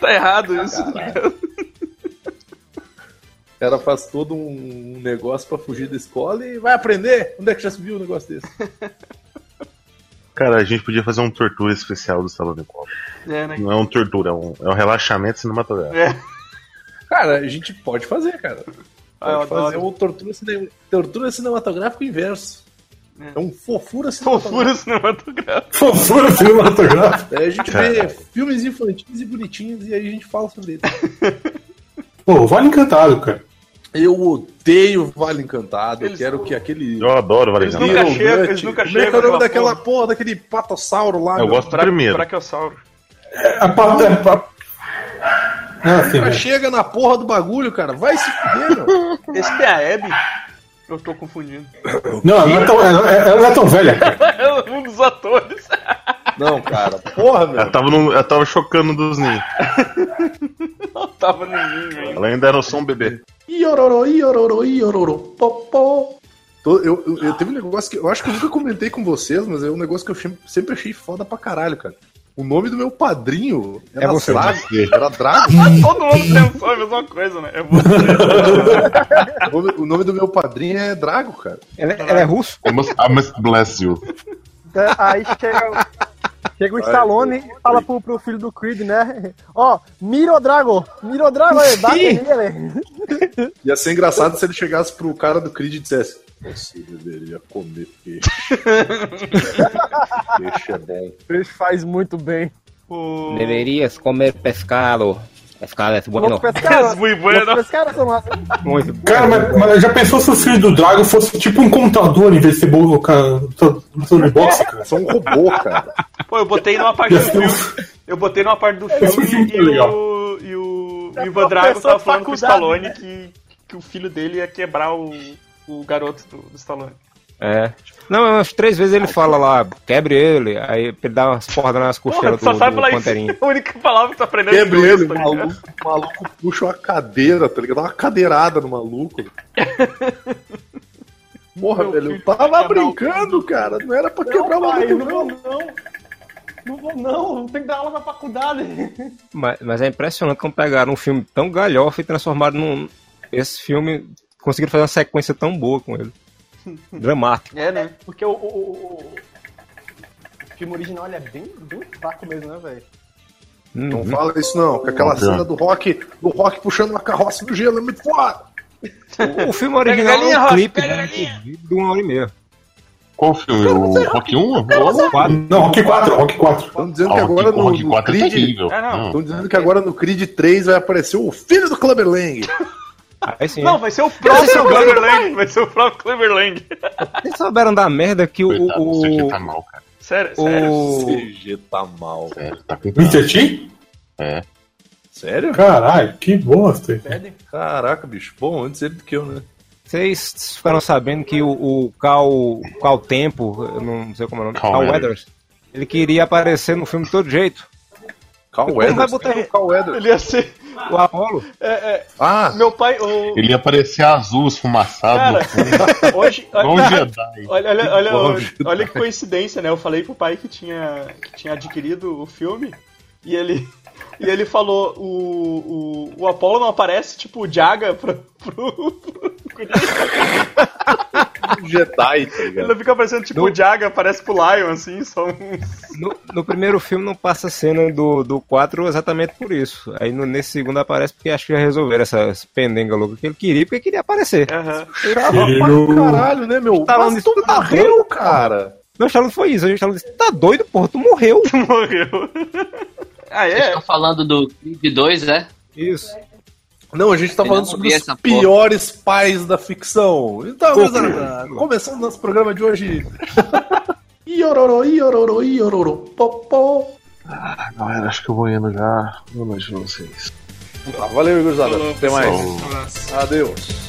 C: Tá errado isso. tá ligado?
D: O cara faz todo um negócio pra fugir da escola e vai aprender. Onde é que já se viu um negócio desse?
E: Cara, a gente podia fazer um tortura especial do Salão de Copa.
C: É, né?
E: Não é um tortura, é um, é um relaxamento cinematográfico.
C: É.
D: Cara, a gente pode fazer, cara.
C: Ah,
D: Pode fazer
C: adoro.
D: um tortura, cine... tortura cinematográfico inverso.
C: É.
D: É um fofura
C: Fofura
D: cinematográfico.
C: cinematográfica.
L: Fofura cinematográfica.
D: Aí a gente vê filmes infantis e bonitinhos e aí a gente fala sobre eles.
L: Pô, vale encantado, cara.
D: Eu odeio Vale Encantado.
C: Eles-
D: Eu quero que aquele.
E: Eu adoro Vale
C: Eles
E: Encantado.
C: nunca
D: Little
C: chegam- eles nunca
D: Como é que é
C: chegam
D: o nome
C: àquela
D: daquela
C: porra.
D: porra, daquele patossauro lá?
E: Eu
D: meu?
E: gosto do primeiro.
C: Brachiosauro.
L: É, pa- é, pa- Ah, né?
D: chega na porra do bagulho, cara. Vai se fuder, meu.
C: Esse é a Abby? Eu tô confundindo.
L: Não, não é tão, ela, ela não é tão velha, cara.
C: É um dos atores.
D: Não, cara. Porra,
E: Ela
D: meu.
E: tava, no, ela tava chocando dos ninhos.
C: Não tava no ninho ainda.
E: Ela ainda era só um bebê.
D: Iororô, iororô, popô. Tô- Eu, eu, eu teve um negócio que eu acho que eu nunca comentei com vocês, mas é um negócio que eu sempre- sempre achei foda pra caralho, cara. O nome do meu padrinho era
B: É você.
D: Drago. Era Drago.
C: Todo mundo pensou a mesma coisa, né? É você.
D: O nome, o nome do meu padrinho é Drago, cara.
B: Ela, ela é russo?
E: I must, I must bless you.
M: Aí chega, Chega o Stallone e fala pro, pro filho do Creed, né? Ó, Miro Drago, Miro Drago, aí, bate nele.
D: Ia ser engraçado se ele chegasse pro cara do Creed e dissesse: Você deveria comer peixe. peixe é bom.
M: Peixe faz muito bem.
B: Deverias comer pescado. É bueno.
M: Louco pescado.
C: Muy bueno.
M: São massa.
B: Muito
L: Cara, mas, mas já pensou se o filho do Drago fosse tipo um contador em vez de ser bom lutador de boxe, cara?
D: São um robô, cara.
C: Pô, eu botei numa parte do filme. Eu botei numa parte do filme e,
L: é legal.
C: o, e o
M: É
C: Ivan Drago tava falando com o Stallone
M: né?
C: que, que o filho dele ia quebrar o, o garoto do, do Stallone.
B: É. Não, umas três vezes ele fala lá, quebre ele, aí ele dá umas porradas nas
C: Porra,
B: costelas
C: só
B: do,
C: sabe
B: do
C: falar isso.
B: Panterinho.
C: É a única palavra que tu aprendeu em
D: Quebre ele,
C: tá
D: o
C: ligado?
D: maluco, o maluco puxa uma cadeira, tá ligado? Dá uma cadeirada no maluco. Porra,
C: Meu
D: velho, eu tava brincando, cara. Não era pra quebrar o maluco,
M: não vou
D: não.
M: não. Não vou não, tem que dar aula na faculdade.
B: Mas, mas é impressionante como pegaram um filme tão galhofa e transformaram num. Esse filme. Conseguiram fazer uma sequência tão boa com ele. Dramático.
C: É, né?
M: Porque o, o, o, o filme original ele é bem, bem fraco mesmo, né, velho?
D: Não
B: Uhum.
D: fala isso não, que aquela cena do rock, do rock puxando uma carroça no gelo é muito foda.
B: O filme original
C: galinha,
B: é um
C: Rock,
B: clipe né, de uma hora e meia.
E: Qual filme? O Rock 1? Ou
B: Quatro.
L: Não, Rock 4, Rock 4.
D: Estão dizendo
E: Ah,
D: que agora
E: Rock,
D: no,
E: Rock
D: no
E: 4 é
D: Creed.
C: É.
D: Estão dizendo que agora no Creed 3 vai aparecer o filho do Clubber Lang.
B: Aí sim.
C: Não, vai ser o próprio Clever Lang. Vai ser o próprio Clever Lang.
B: Vocês souberam da merda que o.
E: Coitado,
B: o,
E: o CG tá mal, cara.
C: Sério, sério.
B: o
D: CG tá mal.
E: Sério, tá com
L: Mr.
E: É.
D: Sério?
L: Caralho, que bosta.
D: Caraca, bicho. Bom, antes ele do que eu, né?
B: Vocês ficaram sabendo que o, o Cal, Cal Tempo, eu não sei como é o nome,
E: Cal
B: Cal,
E: Weathers.
B: Weathers, ele queria aparecer no filme de todo jeito.
D: Cal
B: Como vai
D: Weathers?
B: botar-
D: Quem é o Cal Weathers?
C: Ele ia ser.
B: O Apollo.
C: É, é,
D: Ah,
C: meu pai. O,
E: Ele ia parecer azul, esfumaçado
C: Cara, hoje.
E: Um Jedi.
C: Olha, olha, olha, olha, olha que coincidência, né? Eu falei pro pai que tinha, que tinha adquirido o filme e ele, e ele falou: o, o, o Apollo não aparece tipo o Jaga pro. pro, pro
D: um Jedi, tá
C: ele
D: ligado?
C: não fica aparecendo tipo
B: No-
C: o Jaga, aparece pro Lion, assim, só um.
B: No, no primeiro filme não passa a cena do, do 4 exatamente por isso. Aí no- nesse segundo aparece porque acho que já resolveram essa, essa pendenga louca que ele queria, porque queria aparecer.
D: Chato
L: Filho.
D: pra caralho, né, meu?
B: Tá
D: Mas tu
B: estudo
D: morreu, cara.
B: Não, Stallone foi isso. A gente disse, tá doido, porra, tu morreu.
C: Morreu. Ah,
N: Vocês
C: é?
N: estão falando do Creed 2, é?
B: Isso.
D: Não, a gente tá
N: Eu
D: falando sobre os
N: essa porra.
D: piores pais da ficção. Então, gurizada, começando nosso programa de hoje. Iororô, iororô, iororô, popô.
E: Ah, galera, acho que eu vou indo já. Boa noite pra vocês.
D: Tá, valeu, gurizada. Até mais.
O: Um abraço.
D: Adeus.